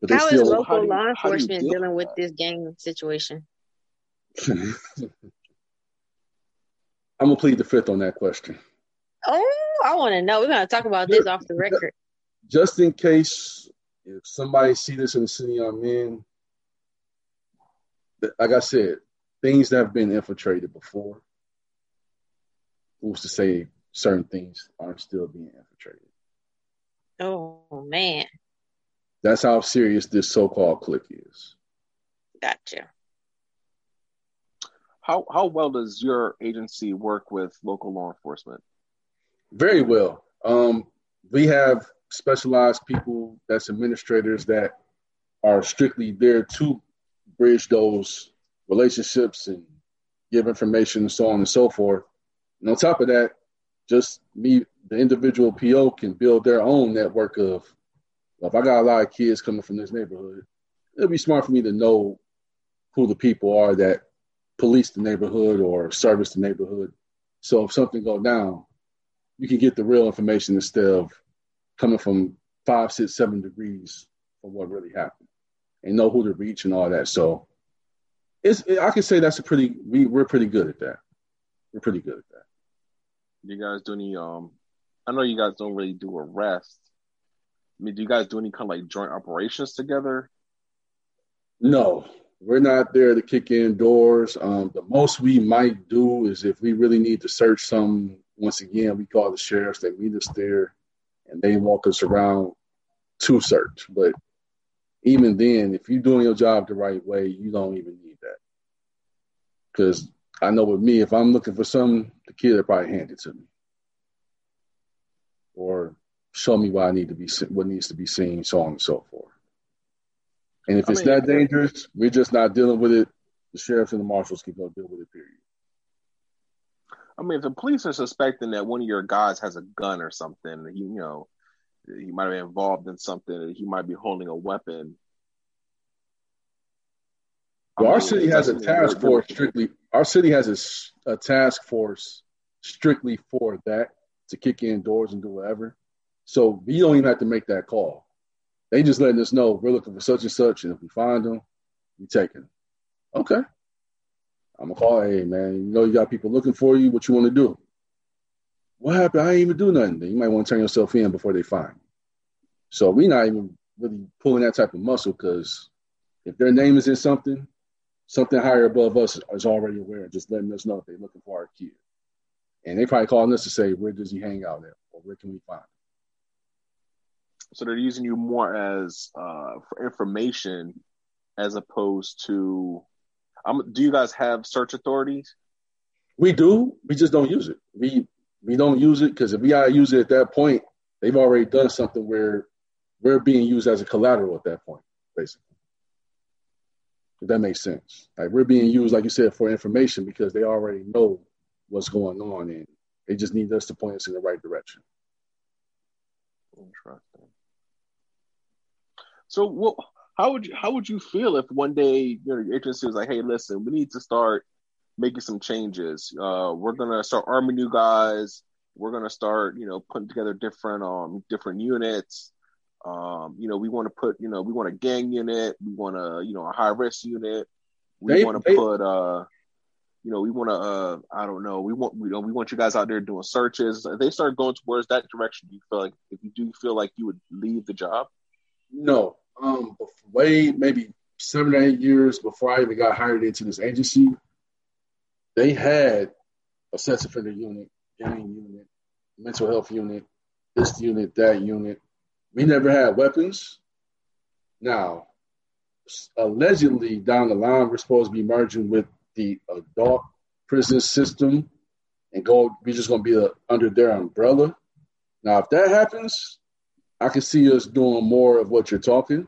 that. But How is how local do you- law how do you enforcement deal dealing with with that? this gang situation? *laughs* I'm gonna plead the fifth on that question. Oh, I want to know. We're gonna talk about this off the record. Just in case if somebody see this in the city I'm in, like I said, things that have been infiltrated before. Who's to say certain things aren't still being infiltrated? Oh man. That's how serious this so-called clique is. Gotcha. How how well does your agency work with local law enforcement? Very well. Um, we have specialized people that's administrators that are strictly there to bridge those relationships and give information and so on and so forth. And on top of that, just me, the individual PO can build their own network of, if I got a lot of kids coming from this neighborhood, it'd be smart for me to know who the people are that police the neighborhood or service the neighborhood. So if something go down, you can get the real information instead of coming from five, six, seven degrees from what really happened, and know who to reach and all that. So it's I can say that's a pretty we we're pretty good at that. We're pretty good at that. You guys do any um I know you guys don't really do arrests. I mean, do you guys do any kind of like joint operations together? No, we're not there to kick in doors. Um, the most we might do is if we really need to search some. Once again, we call the sheriffs. They meet us there, and they walk us around to search. But even then, if you're doing your job the right way, you don't even need that. Because I know with me, if I'm looking for something, the kid will probably hand it to me, or show me what I need to be, what needs to be seen, so on and so forth. And if I it's mean, that dangerous, we're just not dealing with it. The sheriffs and the marshals can go deal with it. Period. I mean, if the police are suspecting that one of your guys has a gun or something, you know, he might have been involved in something, he might be holding a weapon. Well, our city has a task force strictly. Our city has a, a task force strictly for that to kick in doors and do whatever. So we don't even have to make that call. They just letting us know we're looking for such and such, and if we find them, we take them. Okay. I'm gonna call. Hey man, you know you got people looking for you. What you want to do? What happened? I ain't even do nothing. You might want to turn yourself in before they find. You. So we not even really pulling that type of muscle because if their name is in something, something higher above us is already aware, just letting us know if they're looking for our kid. And they probably calling us to say, where does he hang out at, or where can we find him? So they're using you more as uh, for information as opposed to. Um, do you guys have search authorities? We do. We just don't use it. We we don't use it because if we gotta use it at that point, they've already done something where we're being used as a collateral at that point, basically. If that makes sense. Like we're being used, like you said, for information because they already know what's going on and they just need us to point us in the right direction. Interesting. So, what? How would you how would you feel if one day you know, your agency was like, "Hey, listen, we need to start making some changes. Uh, we're gonna start arming you guys. We're gonna start, you know, putting together different um different units. Um, you know, we want to put, you know, we want a gang unit. We want a, you know, a high risk unit. We want to put, uh, you know, we want to, uh, I don't know, we want, you know, we want you guys out there doing searches. If they start going towards that direction, do you feel like, if you do you feel like you would leave the job? No, um, way maybe seven or eight years before I even got hired into this agency, they had a sex offender unit, gang unit, mental health unit, this unit, that unit. We never had weapons. Now, allegedly down the line, we're supposed to be merging with the adult prison system and go. We're just going to be a, under their umbrella. Now, if that happens, I can see us doing more of what you're talking.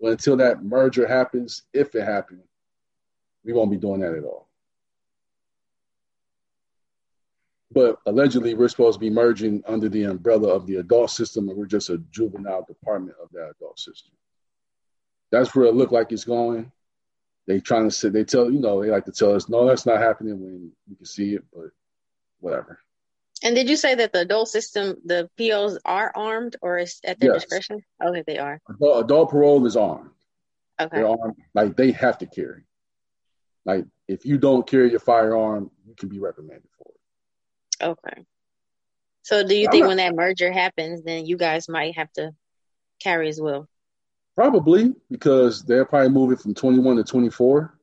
But until that merger happens, if it happens, we won't be doing that at all. But allegedly, we're supposed to be merging under the umbrella of the adult system, and we're just a juvenile department of that adult system. That's where it looked like it's going. They trying to say they tell you know they like to tell us no, that's not happening when we can see it, but whatever. And did you say that the adult system, the POs are armed or is at their yes. discretion? Okay, they are. Adult, adult, parole is armed. Okay. They're armed. Like they have to carry. Like if you don't carry your firearm, you can be reprimanded for it. Okay. So do you I'm think not, when that merger happens, then you guys might have to carry as well? Probably because they're probably moving from 21 to 24.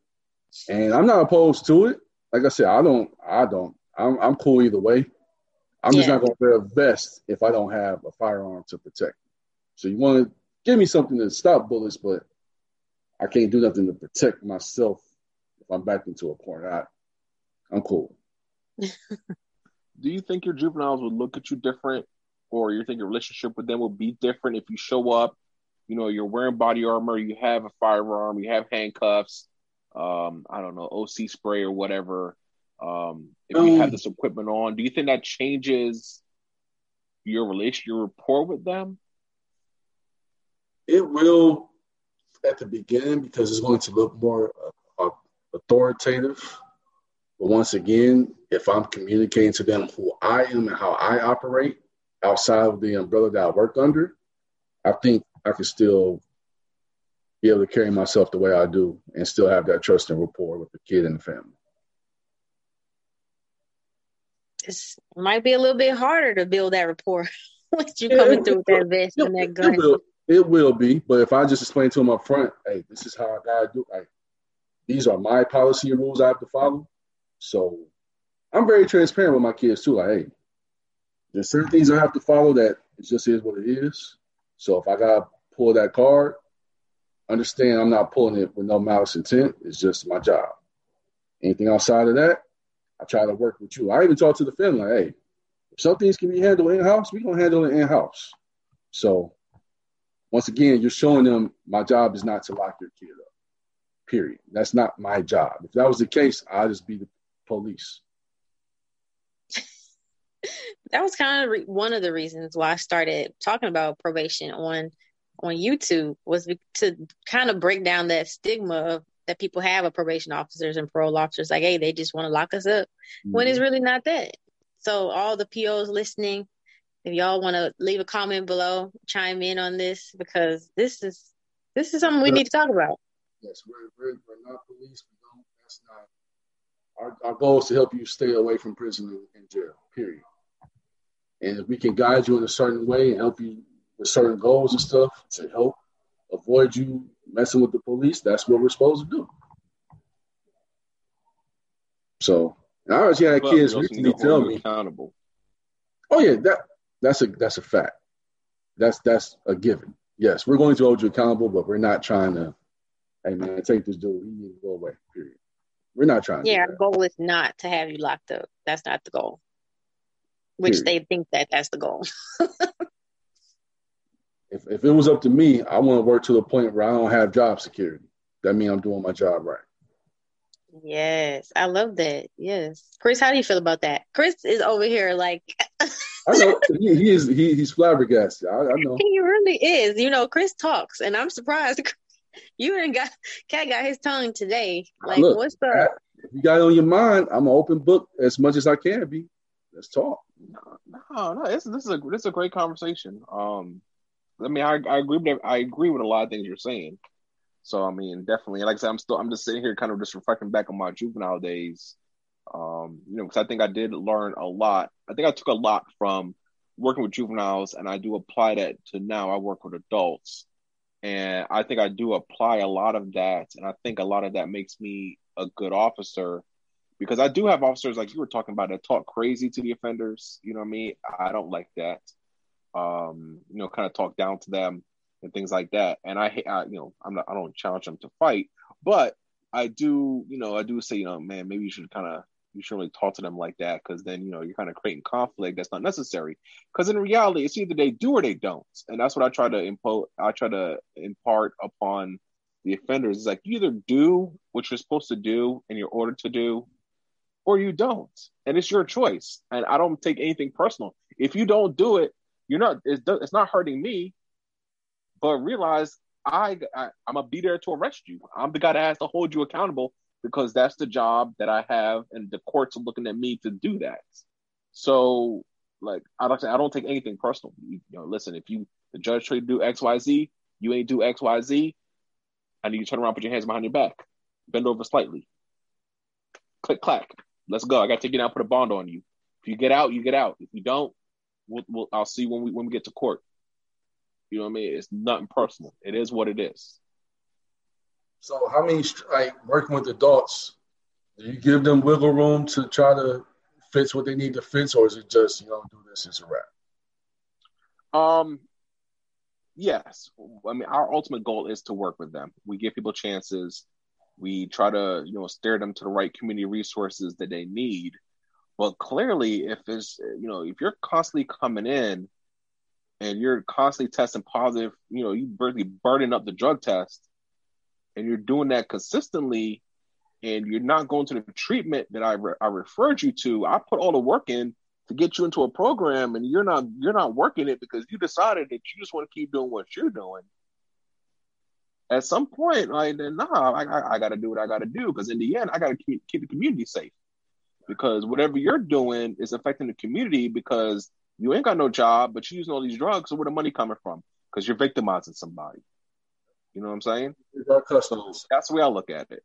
And I'm not opposed to it. Like I said, I don't, I don't, I'm, I'm cool either way. I'm yeah. just not going to wear a vest if I don't have a firearm to protect. So you want to give me something to stop bullets, but I can't do nothing to protect myself if I'm back into a corner. I, I'm cool. *laughs* do you think your juveniles would look at you different, or you think your relationship with them will be different if you show up? You know, you're wearing body armor, you have a firearm, you have handcuffs, um, I don't know, OC spray or whatever. Um, if you have this equipment on, do you think that changes your relation, your rapport with them? It will at the beginning because it's going to look more uh, authoritative. But once again, if I'm communicating to them who I am and how I operate outside of the umbrella that I work under, I think I can still be able to carry myself the way I do and still have that trust and rapport with the kid and the family. It might be a little bit harder to build that rapport *laughs* once you coming through with that vest and that gun. It will, it will be, but if I just explain to them up front, hey, this is how I gotta do. Like, these are my policy and rules I have to follow. So I'm very transparent with my kids too. Like, hey, there's certain things I have to follow that it just is what it is. So if I gotta pull that card, understand I'm not pulling it with no malice intent. It's just my job. Anything outside of that, I try to work with you. I even talk to the family, like, hey, if some things can be handled in house, we gonna handle it in house. So once again, you're showing them my job is not to lock your kid up. Period. That's not my job. If that was the case, I'd just be the police. *laughs* that was kind of re- one of the reasons why I started talking about probation on on YouTube was to kind of break down that stigma of, that people have of probation officers and parole officers. Like, hey, they just want to lock us up mm-hmm. when it's mm-hmm. really not that. So all the POs listening, if y'all want to leave a comment below, chime in on this because this is this is something we need to talk about. Yes, we're, we're, we're not police. We don't. That's not our, our goal is to help you stay away from prison and, and jail. Period. And if we can guide you in a certain way and help you with certain goals and stuff to help avoid you messing with the police, that's what we're supposed to do. So, and I always had kids recently tell me, accountable. "Oh yeah, that that's a that's a fact. That's that's a given. Yes, we're going to hold you accountable, but we're not trying to. Hey man, take this dude. He needs to go away. Period. We're not trying. Yeah, our goal is not to have you locked up. That's not the goal. Which Period. they think that that's the goal. *laughs* if if it was up to me, I want to work to the point where I don't have job security. That means I'm doing my job right. Yes, I love that. Yes, Chris, how do you feel about that? Chris is over here like. I know he, he is. He, he's flabbergasted. I, I, know *laughs* he really is. You know, Chris talks, and I'm surprised. *laughs* You and got cat got his tongue today. Like, Look, what's the? If you got it on your mind, I'm an open book as much as I can be. Let's talk. No, no, no this, this is a this is a great conversation. Um, I mean, I, I agree with I agree with a lot of things you're saying. So I mean, definitely, like I said, I'm still I'm just sitting here, kind of just reflecting back on my juvenile days. Um, you know, because I think I did learn a lot. I think I took a lot from working with juveniles, and I do apply that to now. I work with adults, and I think I do apply a lot of that, and I think a lot of that makes me a good officer because I do have officers like you were talking about that talk crazy to the offenders. You know what I mean? I don't like that um, you know, kind of talk down to them and things like that. And I, I you know, I'm not, I don't challenge them to fight, but I do, you know, I do say, you know, man, maybe you should kind of, you shouldn't really talk to them like that because then, you know, you're kind of creating conflict that's not necessary. Because in reality, it's either they do or they don't, and that's what I try to impose. I try to impart upon the offenders. Is like you either do what you're supposed to do and you're ordered to do, or you don't, and it's your choice. And I don't take anything personal. If you don't do it, you're not it's, it's not hurting me but realize I, I i'm gonna be there to arrest you. I'm the guy that has to hold you accountable because that's the job that i have and the courts are looking at me to do that. So like i don't i don't take anything personal. You, you know listen if you the judge you to do xyz you ain't do xyz i need you to turn around put your hands behind your back bend over slightly. Click clack. Let's go. I gotta take you down put a bond on you. If you get out you get out. If you don't we'll, we'll, I'll see when we when we get to court. You know what I mean? It's nothing personal. It is what it is. So, how many like working with adults? Do you give them wiggle room to try to fix what they need to fix, or is it just you know do this it's a wrap? Um, yes, I mean our ultimate goal is to work with them. We give people chances. We try to you know steer them to the right community resources that they need. But clearly, if it's you know if you're constantly coming in and you're constantly testing positive, you know you basically burning up the drug test, and you're doing that consistently, and you're not going to the treatment that I re- I referred you to. I put all the work in to get you into a program and you're not you're not working it because you decided that you just want to keep doing what you're doing at some point like nah i, I, I got to do what i got to do because in the end i got to keep, keep the community safe because whatever you're doing is affecting the community because you ain't got no job but you're using all these drugs so where the money coming from? Because you're victimizing somebody. You know what i'm saying? So that's the way i look at it.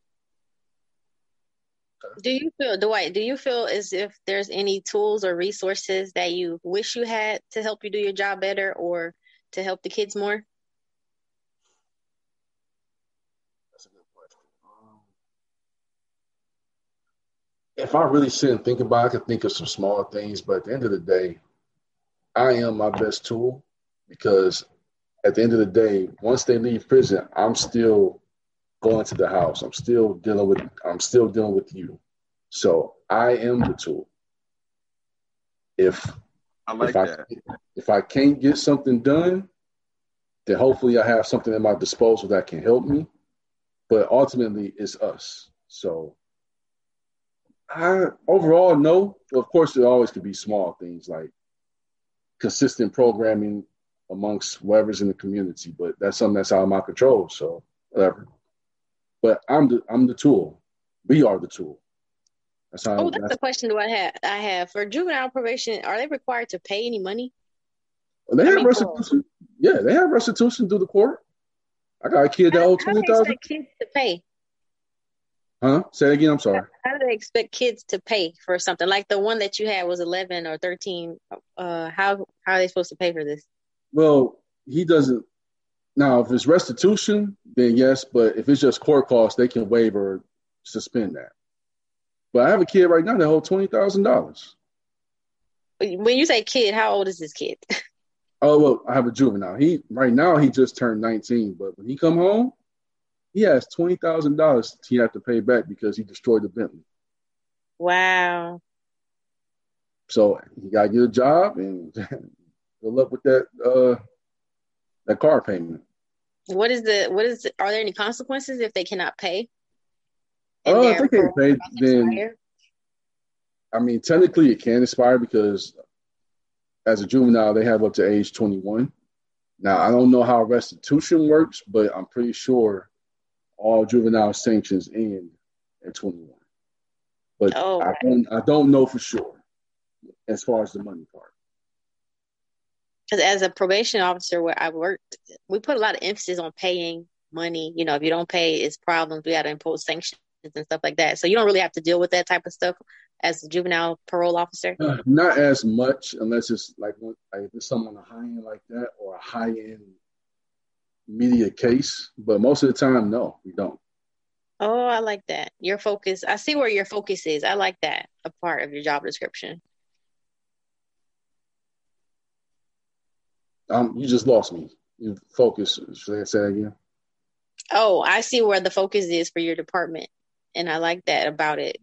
Do you feel, Dwight, do you feel as if there's any tools or resources that you wish you had to help you do your job better or to help the kids more? That's a good question. Um, if I really sit and think about it, I could think of some small things, but at the end of the day, I am my best tool because at the end of the day, once they leave prison, I'm still going to the house. I'm still dealing with I'm still dealing with you. So I am the tool. If I like if I, that. if I can't get something done, then hopefully I have something at my disposal that can help me. But ultimately it's us. So I overall no. Of course there always could be small things like consistent programming amongst whoever's in the community, but that's something that's out of my control. So whatever. But I'm the I'm the tool. We are the tool. That's how. Oh, that's, that's the question. Do I have? I have for juvenile probation. Are they required to pay any money? Well, they I have mean, restitution. Yeah, they have restitution through the court. I got a kid that owed twenty thousand. Kids to pay. Huh? Say it again. I'm sorry. How, do they expect kids to pay for something like the one that you had was 11 or 13? Uh, how how are they supposed to pay for this? Well, he doesn't now, if it's restitution, then yes. But if it's just court costs, they can waive or suspend that. But I have a kid right now that holds twenty thousand dollars. When you say kid, how old is this kid? *laughs* Oh well, I have a juvenile. He right now he just turned nineteen, but when he come home, he has twenty thousand dollars he have to pay back because he destroyed the Bentley. Wow. So he got to get a job and *laughs* good luck with that uh, that car payment. What is the what is the, are there any consequences if they cannot pay? Oh, if they can't pay, then expire? I mean technically it can expire because as a juvenile they have up to age twenty one. Now I don't know how restitution works, but I'm pretty sure all juvenile sanctions end at twenty one. But oh, I don't I don't know for sure as far as the money part because as a probation officer where I worked, we put a lot of emphasis on paying money. You know, if you don't pay, it's problems. We got to impose sanctions and stuff like that. So you don't really have to deal with that type of stuff as a juvenile parole officer. Uh, not as much, unless it's like, like if it's someone a high end like that or a high end media case. But most of the time, no, we don't. Oh, I like that. Your focus. I see where your focus is. I like that a part of your job description. Um, you just lost me. You focus. Should I say again? Oh, I see where the focus is for your department, and I like that about it.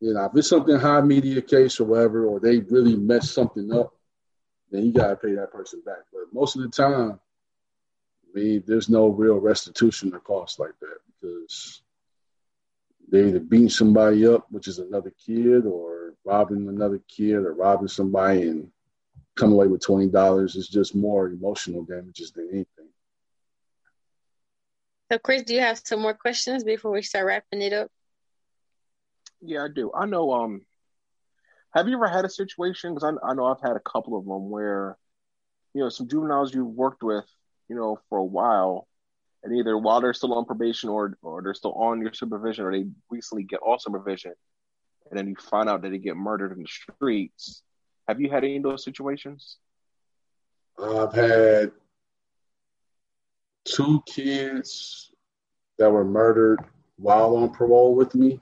You know, if it's something high media case or whatever, or they really mess something up, then you gotta pay that person back. But most of the time, mean, there's no real restitution or cost like that because they're either beating somebody up, which is another kid, or robbing another kid, or robbing somebody and come away with twenty dollars is just more emotional damages than anything. So, Chris, do you have some more questions before we start wrapping it up? Yeah, I do. I know. Um, have you ever had a situation? Because I, I know I've had a couple of them where, you know, some juveniles you've worked with, you know, for a while, and either while they're still on probation or or they're still on your supervision, or they recently get off supervision, and then you find out that they get murdered in the streets have you had any of those situations? I've had two kids that were murdered while on parole with me,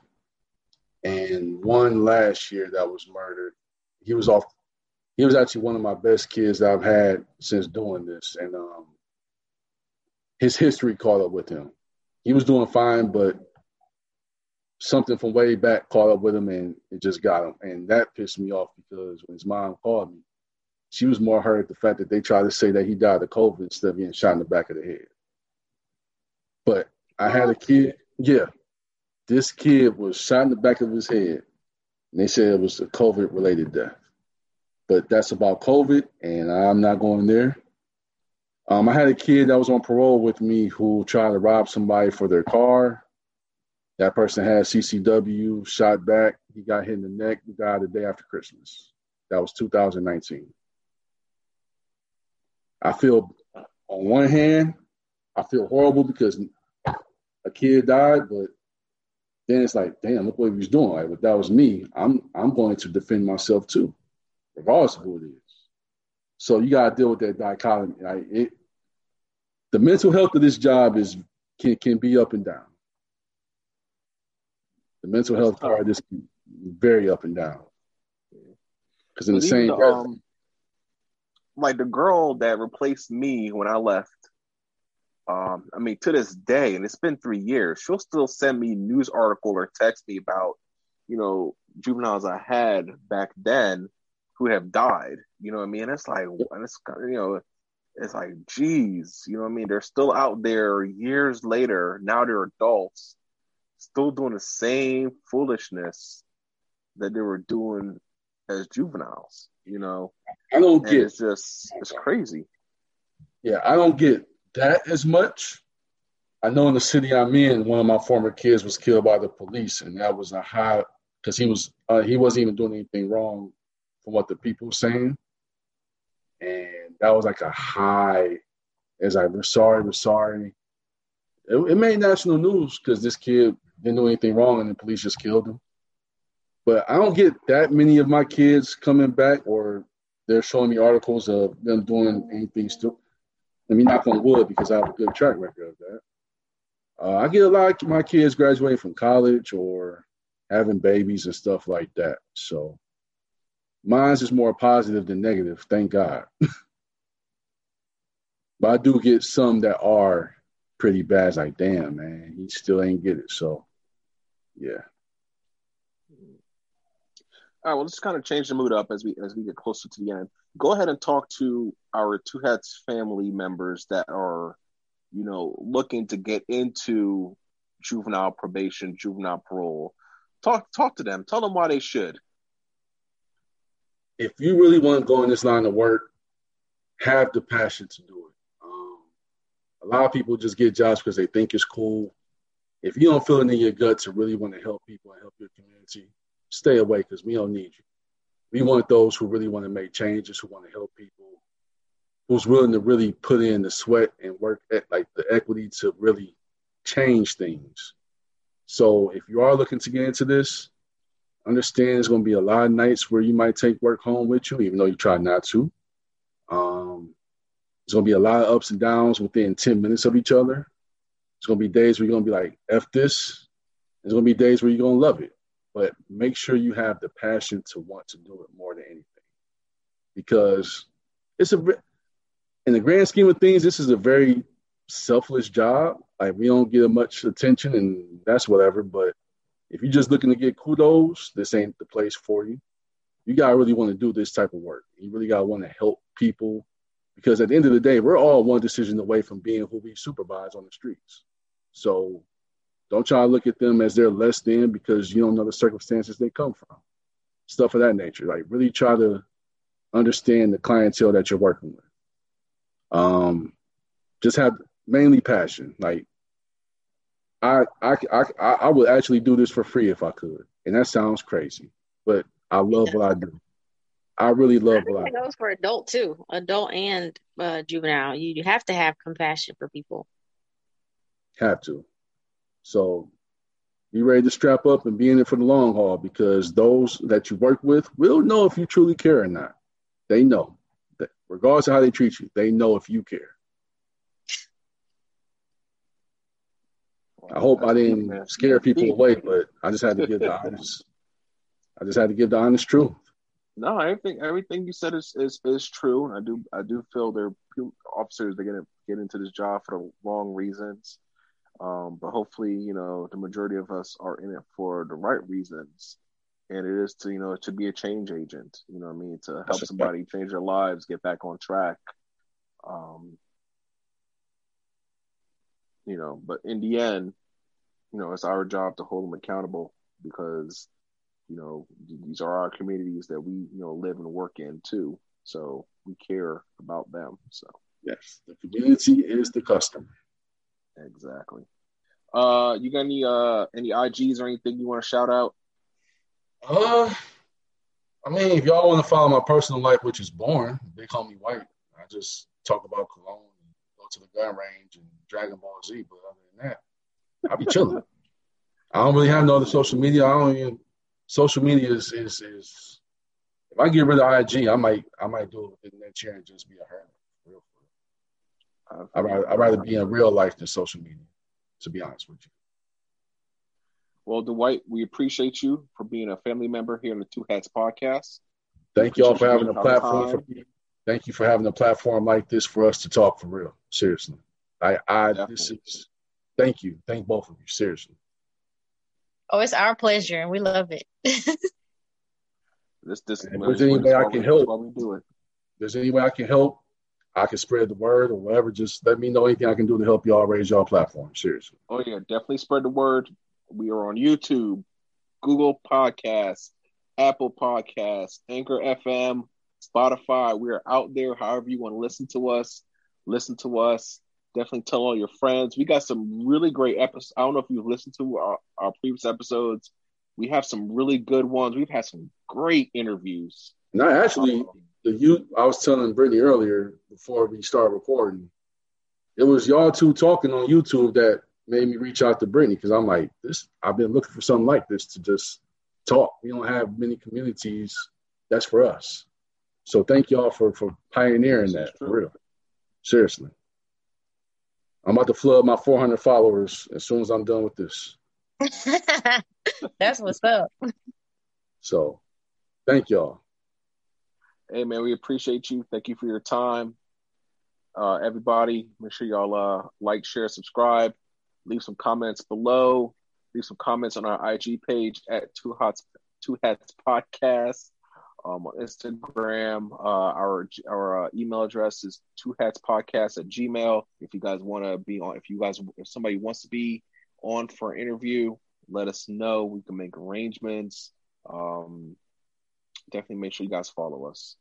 and one last year that was murdered. He was off he was actually one of my best kids that I've had since doing this, and um, his history caught up with him. He was doing fine, but something from way back caught up with him, and it just got him, and that pissed me off because when his mom called me, she was more hurt at the fact that they tried to say that he died of COVID instead of getting shot in the back of the head. But I had a kid, yeah. This kid was shot in the back of his head, and they said it was a COVID related death. But that's about COVID, and I'm not going there. Um, I had a kid that was on parole with me who tried to rob somebody for their car. That person had CCW, shot back. He got hit in the neck. He died the day after Christmas. That was 2019. I feel, on one hand, I feel horrible because a kid died, but then it's like, damn, look what he was doing. Like, if that was me, I'm I'm going to defend myself too regardless of who it is. So you gotta deal with that dichotomy. Like it, the mental health of this job is can can be up and down. The mental health part of this very up and down. Because in the same the, um, like the girl that replaced me when I left, um, I mean, to this day, and it's been three years, she'll still send me news article or text me about, you know, juveniles I had back then who have died. You know what I mean? It's like, and it's you know, it's like, geez, you know what I mean? They're still out there years later. Now they're adults, still doing the same foolishness that they were doing as juveniles. You know, I don't get. It's just it's crazy. Yeah, I don't get that as much. I know in the city I'm in, one of my former kids was killed by the police, and that was a high because he was uh, he wasn't even doing anything wrong from what the people were saying. And that was like a high, as like, we're sorry, we're sorry. It, it made national news because this kid didn't do anything wrong and the police just killed him. But I don't get that many of my kids coming back or they're showing me articles of them doing anything stupid. Let me knock on wood because I have a good track record of that. Uh, I get a lot of my kids graduating from college or having babies and stuff like that. So Mine's is more positive than negative, thank God. *laughs* but I do get some that are pretty bad. It's like, damn, man, he still ain't get it. So, yeah. All right, well, let's kind of change the mood up as we as we get closer to the end. Go ahead and talk to our Two Hats family members that are, you know, looking to get into juvenile probation, juvenile parole. Talk talk to them. Tell them why they should if you really want to go in this line of work, have the passion to do it. Um, a lot of people just get jobs because they think it's cool. If you don't feel it in your gut to really want to help people and help your community, stay away because we don't need you. We want those who really want to make changes, who want to help people, who's willing to really put in the sweat and work at like the equity to really change things. So if you are looking to get into this, understand there's going to be a lot of nights where you might take work home with you, even though you try not to. Um, there's going to be a lot of ups and downs within 10 minutes of each other. There's going to be days where you're going to be like, F this. There's going to be days where you're going to love it. But make sure you have the passion to want to do it more than anything. Because it's a, in the grand scheme of things, this is a very selfless job. Like, we don't get much attention, and that's whatever. But if you're just looking to get kudos, this ain't the place for you. You gotta really want to do this type of work. You really gotta want to help people because at the end of the day, we're all one decision away from being who we supervise on the streets. So don't try to look at them as they're less than because you don't know the circumstances they come from. Stuff of that nature. Like really try to understand the clientele that you're working with. Um, just have mainly passion. Like I, I, I, I would actually do this for free if I could. And that sounds crazy, but I love what I do. I really love I what I do. It goes for adult too, adult and uh, juvenile. You, you have to have compassion for people. Have to. So be ready to strap up and be in it for the long haul because those that you work with will know if you truly care or not. They know. That regardless of how they treat you, they know if you care. I hope I didn't scare people away, but I just had to give the *laughs* honest. I just had to give the honest truth. No, everything everything you said is is, is true. I do I do feel there are officers that get get into this job for the wrong reasons. Um, but hopefully, you know, the majority of us are in it for the right reasons. And it is to, you know, to be a change agent, you know I mean, to help somebody change their lives, get back on track. Um, you know, but in the end, you know, it's our job to hold them accountable because, you know, these are our communities that we, you know, live and work in too. So we care about them. So yes, the community is the customer. Exactly. Uh, you got any uh any IGs or anything you want to shout out? Uh, I mean, if y'all want to follow my personal life, which is boring, they call me white. I just talk about cologne, to the gun range, and Dragon Ball Z. But other than that, I be chilling. I don't really have no other social media. I don't even. Social media is is is. If I get rid of IG, I might I might do it in that chair and just be a hermit. Real. I'd rather, I'd rather be in real life than social media. To be honest with you. Well, Dwight, we appreciate you for being a family member here on the Two Hats podcast. Thank y'all for having a platform. For, thank you for having a platform like this for us to talk for real. Seriously, I, I this is. Thank you. Thank both of you. Seriously. Oh, it's our pleasure, and we love it. *laughs* this, this. If there's any way I can help, we do it. There's any way I can help. I can spread the word or whatever. Just let me know anything I can do to help y'all raise y'all platform. Seriously. Oh yeah, definitely spread the word. We are on YouTube, Google Podcasts, Apple Podcasts, Anchor FM, Spotify. We are out there. However you want to listen to us, listen to us. Definitely tell all your friends. We got some really great episodes. I don't know if you've listened to our, our previous episodes. We have some really good ones. We've had some great interviews. No, actually, the you I was telling Brittany earlier before we start recording, it was y'all two talking on YouTube that made me reach out to Brittany because I'm like, this I've been looking for something like this to just talk. We don't have many communities that's for us. So thank y'all for for pioneering that for real. Seriously. I'm about to flood my 400 followers as soon as I'm done with this. *laughs* That's what's up. So, thank y'all. Hey man, we appreciate you. Thank you for your time. Uh, everybody, make sure y'all uh, like, share, subscribe leave some comments below. Leave some comments on our IG page at Two Hats Two Hats Podcast. Um, on Instagram, uh, our our uh, email address is two hats podcast at gmail. If you guys want to be on, if you guys, if somebody wants to be on for an interview, let us know. We can make arrangements. Um, definitely make sure you guys follow us.